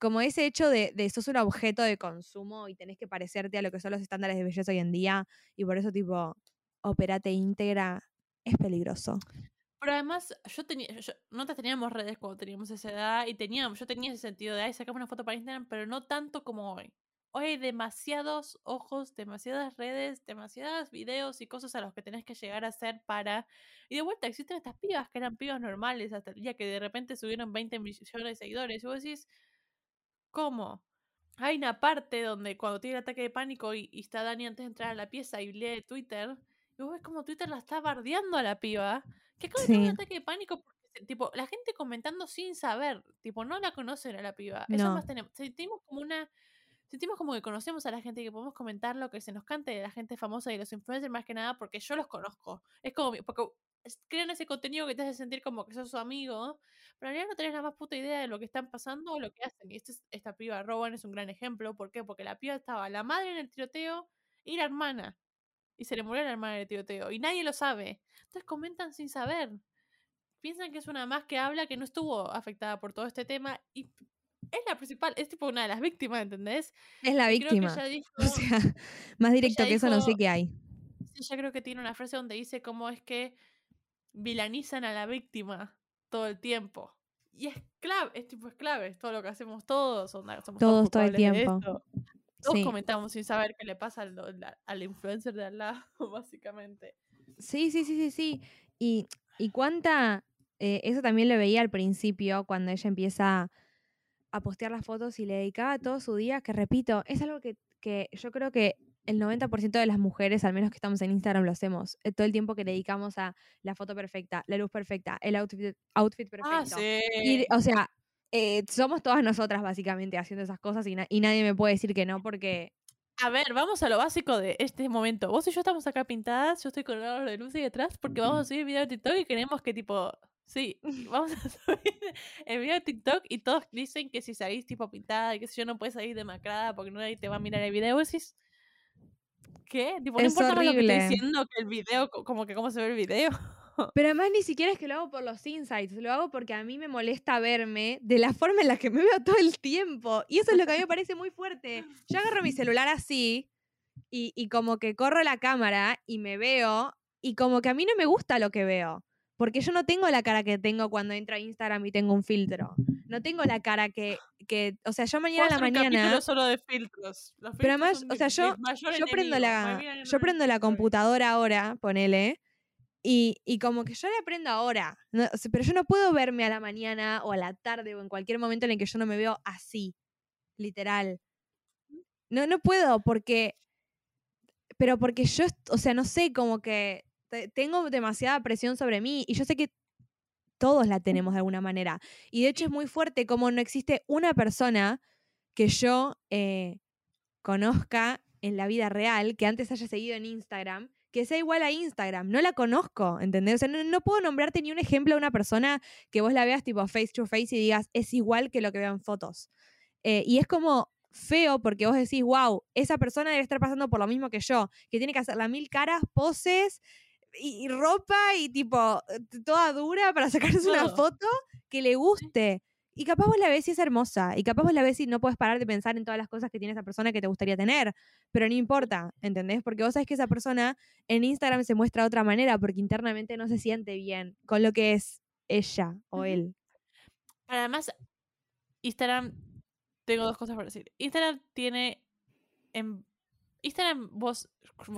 como ese hecho de, de sos un objeto de consumo y tenés que parecerte a lo que son los estándares de belleza hoy en día y por eso tipo, operate íntegra, es peligroso. Pero además, yo tenía, yo, nosotros teníamos redes cuando teníamos esa edad y teníamos, yo tenía ese sentido de, ay, sacamos una foto para Instagram, pero no tanto como hoy. Hoy hay demasiados ojos, demasiadas redes, demasiados videos y cosas a los que tenés que llegar a hacer para... Y de vuelta existen estas pibas que eran pibas normales hasta el día que de repente subieron 20 millones de seguidores. Y vos decís, ¿cómo? Hay una parte donde cuando tiene el ataque de pánico y, y está Dani antes de entrar a la pieza y lee Twitter, y vos ves como Twitter la está bardeando a la piba, que acaba de tener Sí. un ataque de pánico porque, tipo, la gente comentando sin saber, tipo, no la conocen a la piba. Eso No. más tenemos, sentimos como una... Sentimos como que conocemos a la gente y que podemos comentar lo que se nos cante de la gente famosa y los influencers más que nada porque yo los conozco. Es como, porque crean ese contenido que te hace sentir como que sos su amigo, pero en realidad no tenés la más puta idea de lo que están pasando o lo que hacen. Y este es- esta piba Rowan es un gran ejemplo. ¿Por qué? Porque la piba estaba la madre en el tiroteo y la hermana. Y se le murió la hermana en el tiroteo. Y nadie lo sabe. Entonces comentan sin saber. Piensan que es una más que habla que no estuvo afectada por todo este tema. Y es la principal, es tipo una de las víctimas, ¿entendés? Es la víctima. ella dijo, O sea, más directo ella que eso no sé qué hay. Yo creo que tiene una frase donde dice cómo es que vilanizan a la víctima todo el tiempo. Y es clave, es tipo es clave, es todo lo que hacemos todos, onda, somos Todos todo el de tiempo. Todos Sí. comentamos sin saber qué le pasa al, al- al influencer de al lado, básicamente. Sí, sí, sí, sí, sí. Y, y cuánta, eh, eso también lo veía al principio, cuando ella empieza a postear las fotos y le dedicaba todo su día, que repito, es algo que, que yo creo que el 90% de las mujeres, al menos que estamos en Instagram, lo hacemos. eh, todo el tiempo que le dedicamos a la foto perfecta, la luz perfecta, el outfit, outfit perfecto. Ah, sí. Y, o sea, eh, somos todas nosotras básicamente haciendo esas cosas y, na- y nadie me puede decir que no porque... A ver, vamos a lo básico de este momento. Vos y yo estamos acá pintadas, yo estoy con el aro de luz y detrás porque vamos a subir video de TikTok y queremos que tipo, sí, vamos a subir el video de TikTok y todos dicen que si salís tipo pintada y que si yo no puedes salir demacrada porque nadie te va a mirar el video, decís, ¿qué? Tipo, no Es importa lo que estoy diciendo que el video, co- como que cómo se ve el video. Pero además ni siquiera es que lo hago por los insights, lo hago porque a mí me molesta verme de la forma en la que me veo todo el tiempo. Y eso es lo que a mí me parece muy fuerte. Yo agarro mi celular así y, y como que corro la cámara y me veo y como que a mí no me gusta lo que veo. Porque yo no tengo la cara que tengo cuando entro a Instagram y tengo un filtro. No tengo la cara que, que o sea, yo mañana a la hacer un mañana... capítulo solo de filtros. Los Pero además, o sea, yo, prendo la, yo prendo la computadora ahora, ponele, y, y como que yo la prendo ahora. no, pero yo no puedo verme a la mañana o a la tarde o en cualquier momento en el que yo no me veo así, literal. No, no puedo porque, pero porque yo, o sea, no sé, como que te- tengo demasiada presión sobre mí y yo sé que todos la tenemos de alguna manera. Y de hecho es muy fuerte como no existe una persona que yo eh, conozca en la vida real, que antes haya seguido en Instagram, que sea igual a Instagram. No la conozco, ¿entendés? O sea, no, no puedo nombrarte ni un ejemplo de una persona que vos la veas tipo face to face y digas, es igual que lo que veo en fotos. Eh, y es como feo porque vos decís, wow, esa persona debe estar pasando por lo mismo que yo, que tiene que hacer las mil caras, poses y, y ropa y tipo eh, toda dura para sacarse una foto que le guste. Y capaz vos la ves y es hermosa. Y capaz vos la ves y no puedes parar de pensar en todas las cosas que tiene esa persona que te gustaría tener. Pero no importa, ¿entendés? Porque vos sabés que esa persona en Instagram se muestra de otra manera porque internamente no se siente bien con lo que es ella o él. Además, Instagram, tengo dos cosas por decir. Instagram tiene, en Instagram vos,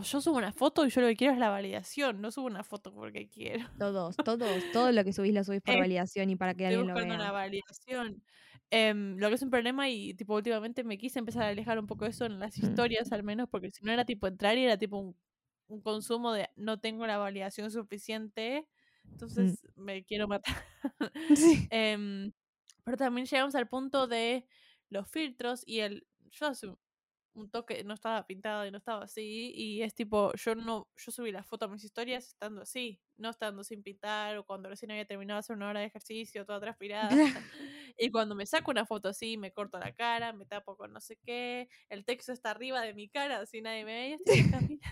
yo subo una foto y yo lo que quiero es la validación, no subo una foto porque quiero. Todos, todos, todo lo que subís lo subís por Eh, validación y para que alguien lo buscando una vea. validación. Em, lo que es un problema y tipo últimamente me quise empezar a alejar un poco eso en las Mm. historias al menos porque si no era tipo entrar y era tipo un, un consumo de no tengo la validación suficiente entonces me quiero matar Sí. Em, pero también llegamos al punto de los filtros y el yo un- toque no estaba pintado y no estaba así y es tipo yo no yo subí la foto a mis historias estando así no estando sin pintar o cuando recién había terminado de hacer una hora de ejercicio toda transpirada y cuando me saco una foto así me corto la cara me tapo con no sé qué el texto está arriba de mi cara así nadie me ve estoy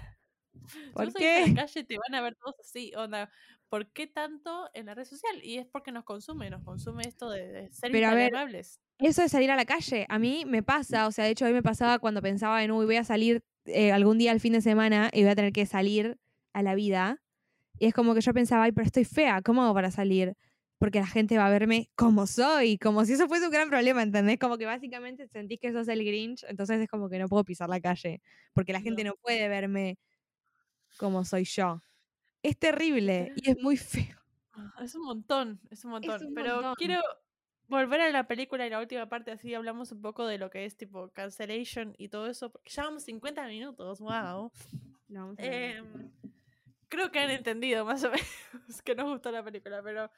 ¿Por qué? la calle te van a ver todos así onda ¿por qué tanto en la red social? y es porque nos consume nos consume esto de, de ser Pero a ver, instagramables Eso de salir a la calle, a mí me pasa, o sea, de hecho hoy me pasaba cuando pensaba en, uy, voy a salir eh, algún día al fin de semana y voy a tener que salir a la vida. Y es como que yo pensaba, ay, pero estoy fea, ¿cómo hago para salir? Porque la gente va a verme como soy, como si eso fuese un gran problema, ¿entendés? Como que básicamente sentís que sos el Grinch, entonces es como que no puedo pisar la calle, porque la gente No. no puede verme como soy yo. Es terrible y es muy feo. Ah, Es un montón, es un montón. un Pero montón. quiero volver a la película y la última parte, así hablamos un poco de lo que es tipo cancellation y todo eso, porque ya vamos 50 minutos, wow. A ver. Em, creo que han entendido más o menos que nos gustó la película, pero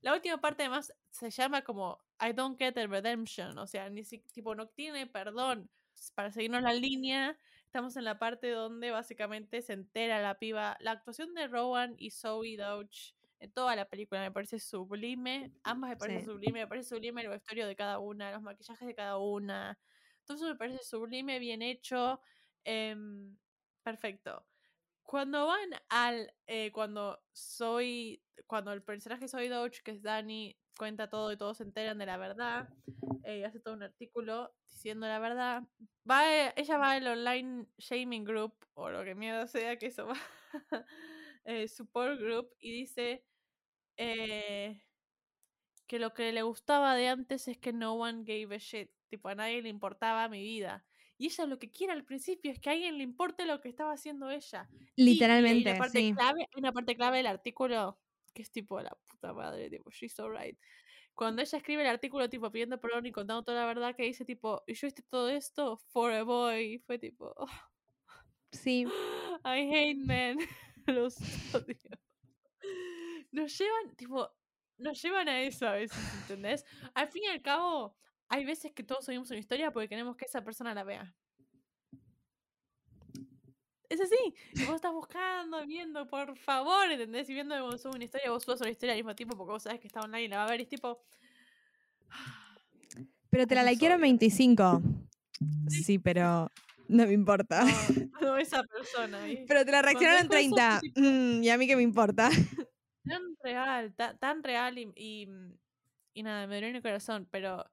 la última parte además se llama como I don't get the redemption, o sea, ni si, tipo no tiene perdón. Para seguirnos la línea, estamos en la parte donde básicamente se entera la piba. La actuación de Rowan y Zoe Deutsch toda la película me parece sublime. Ambas me parece Sí. sublime, me parece sublime el vestuario de cada una, los maquillajes de cada una. Todo eso me parece sublime, bien hecho. em, perfecto. Cuando van al. eh, cuando soy. Cuando el personaje Soy Dodge, que es Dani, cuenta todo y todos se enteran de la verdad. eh, y hace todo un artículo diciendo la verdad. Va, ella va al online shaming group, o lo que miedo sea que eso va. eh, support group, y dice. Eh, que lo que le gustaba de antes es que no one gave a shit. Tipo, a nadie le importaba mi vida. Y ella lo que quiere al principio es que a alguien le importe lo que estaba haciendo ella. Y- y hay Literalmente, una parte sí. clave, una parte clave del artículo que es tipo la puta madre, tipo, she's alright. Cuando ella escribe el artículo, tipo, pidiendo perdón y contando toda la verdad, que dice, tipo, y yo hice todo esto for a boy. Fue tipo, "Oh, Sí. I hate men. Los odio. Nos llevan, tipo, nos llevan a eso a veces, ¿entendés? Al fin y al cabo, hay veces que todos subimos una historia porque queremos que esa persona la vea. Es así. Y vos estás buscando, viendo, por favor, ¿entendés? Y viendo vos una historia, vos subes una historia al mismo tiempo porque vos sabés que está online y la va a ver. Y es tipo. Pero te la likearon odio. 25. Sí, pero no me importa. No, no esa persona. Pero te la reaccionaron después sos 30. tipo- Mm, y a mí que me importa. tan real, ta- tan, real y, y, y nada, me dolió en el corazón, pero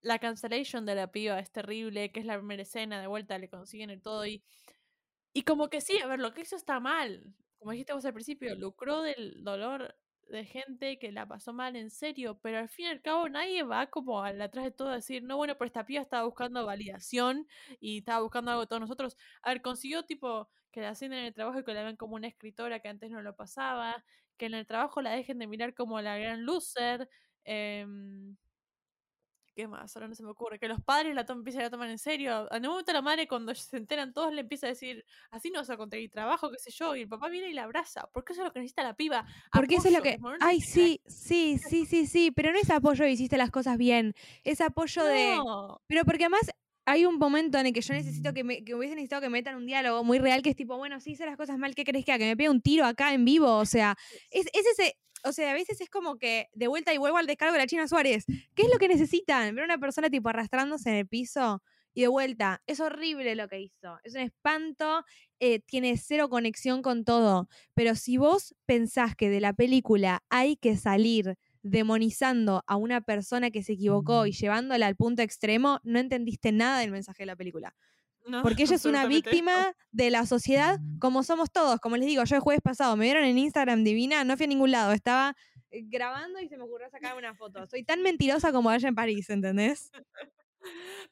la cancellation de la piba es terrible, que es la primera escena, de vuelta le consiguen el todo y, y como que sí, a ver, lo que hizo está mal, como dijiste vos al principio, lucró del dolor de gente que la pasó mal en serio, pero al fin y al cabo nadie va como al atrás de todo a decir, no, bueno, pero esta piba estaba buscando validación y estaba buscando algo de todos nosotros. A ver, consiguió tipo que la asciendan en el trabajo y que la ven como una escritora que antes no lo pasaba, que en el trabajo la dejen de mirar como la gran loser. em, ¿Qué más? Ahora no se me ocurre. Que los padres la empiecen a tomar en serio. En un momento la madre, cuando se enteran todos, le empieza a decir, así no vas a conseguir trabajo, qué sé yo. Y el papá viene y la abraza. Porque eso es lo que necesita la piba. Porque eso es lo que. Ay, sí, sí, sí, sí, sí. Pero no es apoyo de hiciste las cosas bien. Es apoyo de. No. Pero porque además hay un momento en el que yo necesito que me, que hubiese necesitado que metan un diálogo muy real que es tipo, bueno, sí hice las cosas mal, ¿qué crees que haga? Que me pegue un tiro acá en vivo. O sea, es, es ese. O sea, a veces es como que de vuelta y vuelvo al descargo de la China Suárez. ¿Qué es lo que necesitan? Ver a una persona tipo arrastrándose en el piso y de vuelta. Es horrible lo que hizo. Es un espanto. eh, tiene cero conexión con todo. Pero si vos pensás que de la película hay que salir demonizando a una persona que se equivocó y llevándola al punto extremo, no entendiste nada del mensaje de la película. No, Porque ella es una no. víctima de la sociedad como somos todos. Como les digo, yo el jueves pasado me vieron en Instagram divina, no fui a ningún lado, estaba eh, grabando y se me ocurrió sacar una foto. Soy tan mentirosa como allá en París, ¿entendés?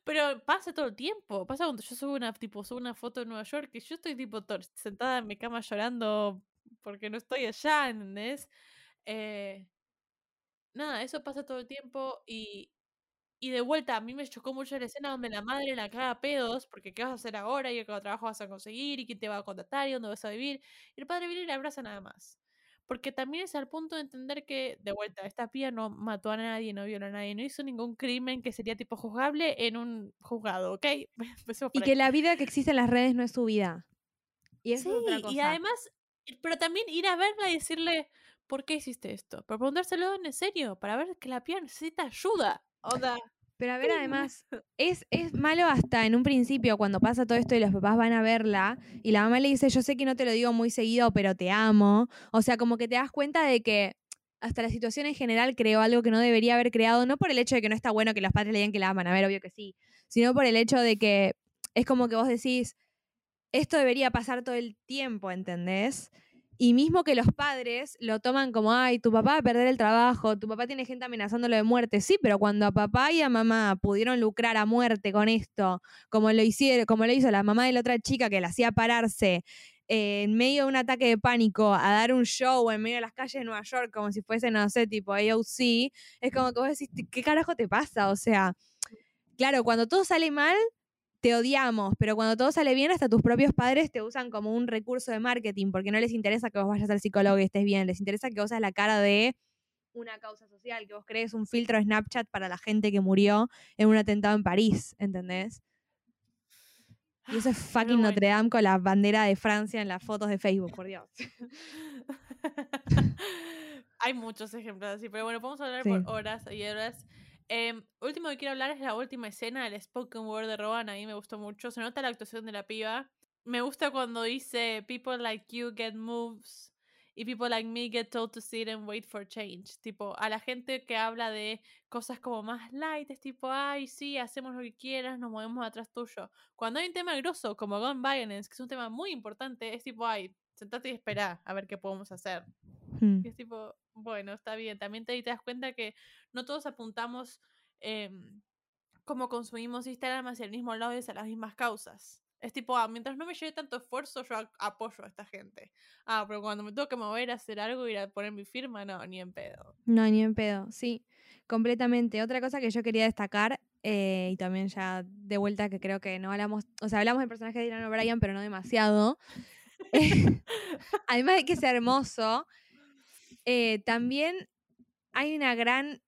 Pero pasa todo el tiempo. Pasa cuando yo subo una, tipo, subo una foto de Nueva York y yo estoy tipo sentada en mi cama llorando porque no estoy allá, ¿entendés? Eh, nada, eso pasa todo el tiempo y, y de vuelta a mí me chocó mucho la escena donde la madre la caga a pedos porque qué vas a hacer ahora y qué trabajo vas a conseguir y quién te va a contratar y dónde vas a vivir. Y el padre viene y le abraza nada más. Porque también es al punto de entender que, de vuelta, esta pía no mató a nadie, no violó a nadie, no hizo ningún crimen que sería tipo juzgable en un juzgado, ¿ok? Y que la vida que existe en las redes no es su vida. Y eso Sí, es otra cosa. y además, pero también ir a verla y decirle, ¿por qué hiciste esto? Pero preguntárselo en serio, para ver que la pía necesita ayuda. Onda, Pero a ver, además, es, es malo hasta en un principio cuando pasa todo esto y los papás van a verla y la mamá le dice, yo sé que no te lo digo muy seguido, pero te amo. O sea, como que te das cuenta de que hasta la situación en general creó algo que no debería haber creado, no por el hecho de que no está bueno que los padres le digan que la aman, a ver, obvio que sí, sino por el hecho de que es como que vos decís, esto debería pasar todo el tiempo, ¿entendés? Y mismo que los padres lo toman como, ay, tu papá va a perder el trabajo, tu papá tiene gente amenazándolo de muerte. Sí, pero cuando a papá y a mamá pudieron lucrar a muerte con esto, como lo hicieron, como lo hizo la mamá de la otra chica que la hacía pararse en medio de un ataque de pánico a dar un show en medio de las calles de Nueva York, como si fuese, no sé, tipo AOC, es como que vos decís, ¿qué carajo te pasa? O sea, claro, cuando todo sale mal, te odiamos, pero cuando todo sale bien, hasta tus propios padres te usan como un recurso de marketing, porque no les interesa que vos vayas al psicólogo y estés bien, les interesa que vos seas la cara de una causa social, que vos crees un filtro de Snapchat para la gente que murió en un atentado en París, ¿entendés? Y eso es fucking bueno. Notre Dame con la bandera de Francia en las fotos de Facebook, por Dios. Hay muchos ejemplos así, pero bueno, podemos hablar Sí. por horas y horas. Em, último que quiero hablar es la última escena del spoken word de Rowan. A mí me gustó mucho. Se nota la actuación de la piba. Me gusta cuando dice People like you get moves y people like me get told to sit and wait for change. Tipo, a la gente que habla de cosas como más light, es tipo, ay, sí, hacemos lo que quieras, nos movemos atrás tuyo. Cuando hay un tema grosso como gun violence, que es un tema muy importante, es tipo, ay, sentate y espera a ver qué podemos hacer. Hmm. Y es tipo, bueno, está bien. También te, te das cuenta que no todos apuntamos em, como consumimos Instagram hacia el mismo lado y hacia las mismas causas. Es tipo, ah, mientras no me lleve tanto esfuerzo, yo a- apoyo a esta gente. Ah, pero cuando me tengo que mover a hacer algo, ir a poner mi firma, no, ni en pedo. No, ni en pedo, sí, completamente. Otra cosa que yo quería destacar, eh, y también ya de vuelta que creo que no hablamos, o sea, hablamos del personaje de Dylan O'Brien, pero no demasiado. Además de que es hermoso, eh, también hay una gran,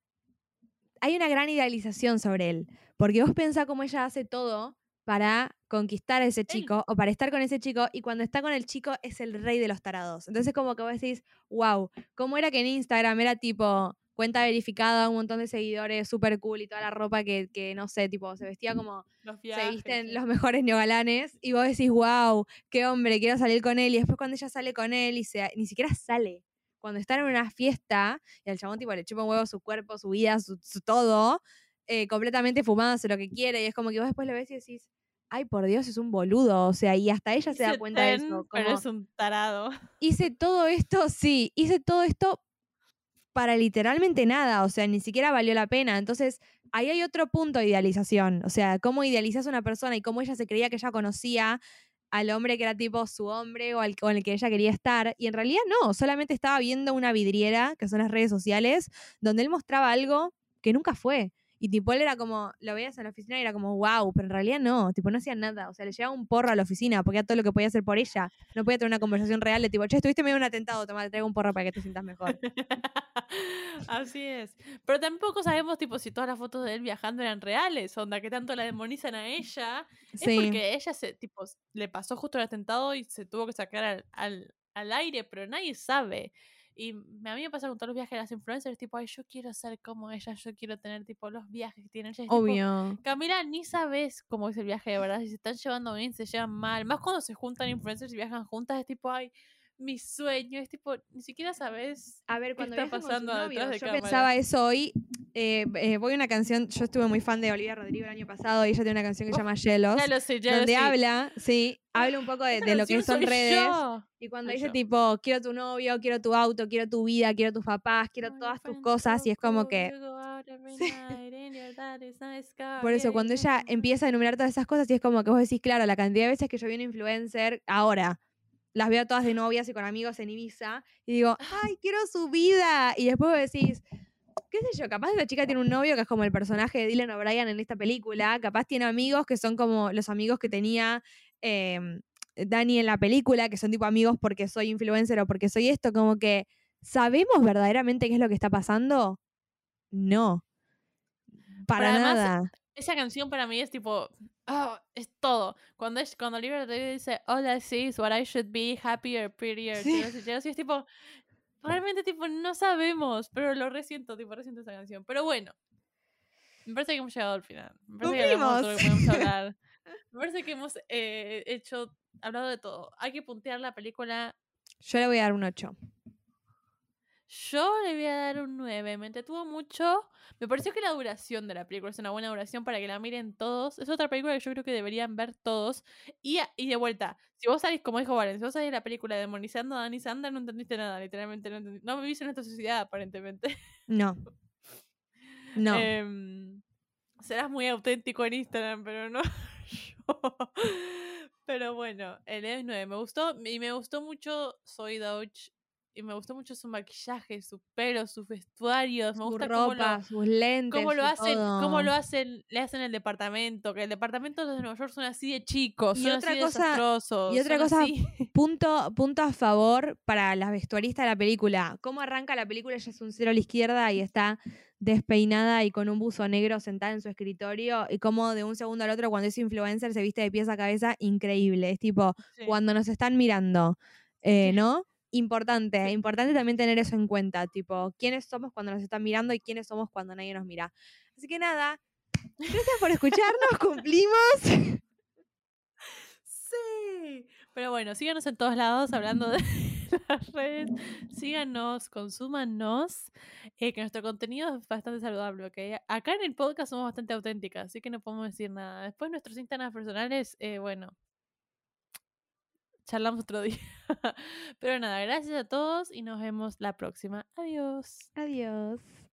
hay una gran idealización sobre él, porque vos pensás cómo ella hace todo para conquistar a ese chico o para estar con ese chico y cuando está con el chico es el rey de los tarados. Entonces como que vos decís, wow, ¿cómo era que en Instagram era tipo cuenta verificada, un montón de seguidores, súper cool y toda la ropa que, que, no sé, tipo se vestía como Los se viajes. visten sí. los mejores neogalanes y vos decís, wow, qué hombre, quiero salir con él. Y después cuando ella sale con él y se, ni siquiera sale. Cuando están en una fiesta y al chabón tipo le chupa un huevo su cuerpo, su vida, su, su todo, eh, completamente fumado, hace lo que quiere. Y es como que vos después lo ves y decís, ay, por Dios, es un boludo. O sea, y hasta ella se da cuenta de ten, eso. Pero como, es un tarado. hice todo esto, sí, hice todo esto para literalmente nada, o sea, ni siquiera valió la pena. Entonces, ahí hay otro punto de idealización, o sea, cómo idealizas a una persona y cómo ella se creía que ella conocía al hombre que era tipo su hombre o al con el que ella quería estar, y en realidad no, solamente estaba viendo una vidriera, que son las redes sociales, donde él mostraba algo que nunca fue. Y tipo, él era como, lo veías en la oficina y era como, wow, pero en realidad no, tipo, no hacía nada. O sea, le llevaba un porro a la oficina porque era todo lo que podía hacer por ella. No podía tener una conversación real de tipo, che, estuviste medio en un atentado, toma, te traigo un porro para que te sientas mejor. Así es. Pero tampoco sabemos, tipo, si todas las fotos de él viajando eran reales, onda, que tanto la demonizan a ella. Es Sí. porque ella se, tipo, le pasó justo el atentado y se tuvo que sacar al, al, al aire, pero nadie sabe. Y a mí me pasa con todos los viajes de las influencers, tipo, ay, yo quiero ser como ella, yo quiero tener, tipo, los viajes que tiene ella. Es tipo, Obvio. Camila, ni sabes cómo es el viaje de verdad, si se están llevando bien, se llevan mal. Más cuando se juntan influencers y viajan juntas, es tipo, ay, mi sueño, es tipo, ni siquiera sabes A ver, ¿Qué cuando está viajan con pasando sus detrás de yo cámara? pensaba eso hoy eh, eh, voy a una canción, yo estuve muy fan de Olivia Rodrigo el año pasado y ella tiene una canción que se llama Jealous, Ya lo sé, ya lo donde sé. habla, sí, habla un poco de, lo que son redes. yo. Y cuando dice yo. tipo, quiero tu novio, quiero tu auto, quiero tu vida, quiero tus papás, quiero todas tus cosas, y es como que, Sí. por eso, cuando ella empieza a enumerar todas esas cosas, y es como que vos decís, claro, la cantidad de veces que yo vi una influencer ahora, las veo todas de novias y con amigos en Ibiza, y digo, ay, quiero su vida, y después vos decís, qué sé yo, capaz esa chica tiene un novio que es como el personaje de Dylan O'Brien en esta película, capaz tiene amigos que son como los amigos que tenía em, Dani en la película, que son tipo amigos porque soy influencer o porque soy esto, como que ¿sabemos verdaderamente qué es lo que está pasando? No. Para Pero además, nada. Esa canción para mí es tipo, oh, es todo. Cuando, es, cuando Olivia Rodrigo dice, all I see is what I should be, happier, prettier, Sí. jealous, jealous", y es tipo, realmente tipo, no sabemos, pero lo resiento, tipo, resiento esa canción. Pero bueno, me parece que hemos llegado al final. Me parece que hablamos de todo lo que podemos hablar. Me parece que hemos eh, hecho, hablado de todo. Hay que puntear la película. Yo le voy a dar un 8. Yo le voy a dar un 9. Me entretuvo mucho. Me pareció que la duración de la película es una buena duración para que la miren todos. Es otra película que yo creo que deberían ver todos. Y, a- y de vuelta, si vos salís, como dijo Valen, si vos salís de la película demonizando a Dani Sander, no entendiste nada, literalmente. No, entendí- no vivís en esta sociedad, aparentemente. No. No. Em, serás muy auténtico en Instagram, pero no yo. Pero bueno, el es 9 me gustó y me gustó mucho Soy Doge y me gustó mucho su maquillaje, su pelo, sus vestuarios, me su gusta ropa, lo, sus lentes. cómo lo hacen, cómo lo hacen, le hacen el departamento, que el departamento de Nueva York son así de chicos, Y son otra así cosa- desastrosos, y otra cosa así- Punto, punto a favor para las vestuaristas de la película. ¿Cómo arranca la película? Ella es un cero a la izquierda y está despeinada y con un buzo negro sentada en su escritorio. Y cómo de un segundo al otro, cuando es influencer, se viste de pies a cabeza. Increíble. Es tipo, Sí. cuando nos están mirando, eh. ¿no? Importante, importante también tener eso en cuenta, tipo, quiénes somos cuando nos están mirando y quiénes somos cuando nadie nos mira. Así que nada, gracias por escucharnos, cumplimos. Sí. Pero bueno, síganos en todos lados hablando de las redes. Síganos, consúmanos. eh, que nuestro contenido es bastante saludable, ¿ok? Acá en el podcast somos bastante auténticas, así que no podemos decir nada. Después nuestros Instagrams personales, eh, bueno, charlamos otro día. Pero nada, gracias a todos y nos vemos la próxima. Adiós. Adiós.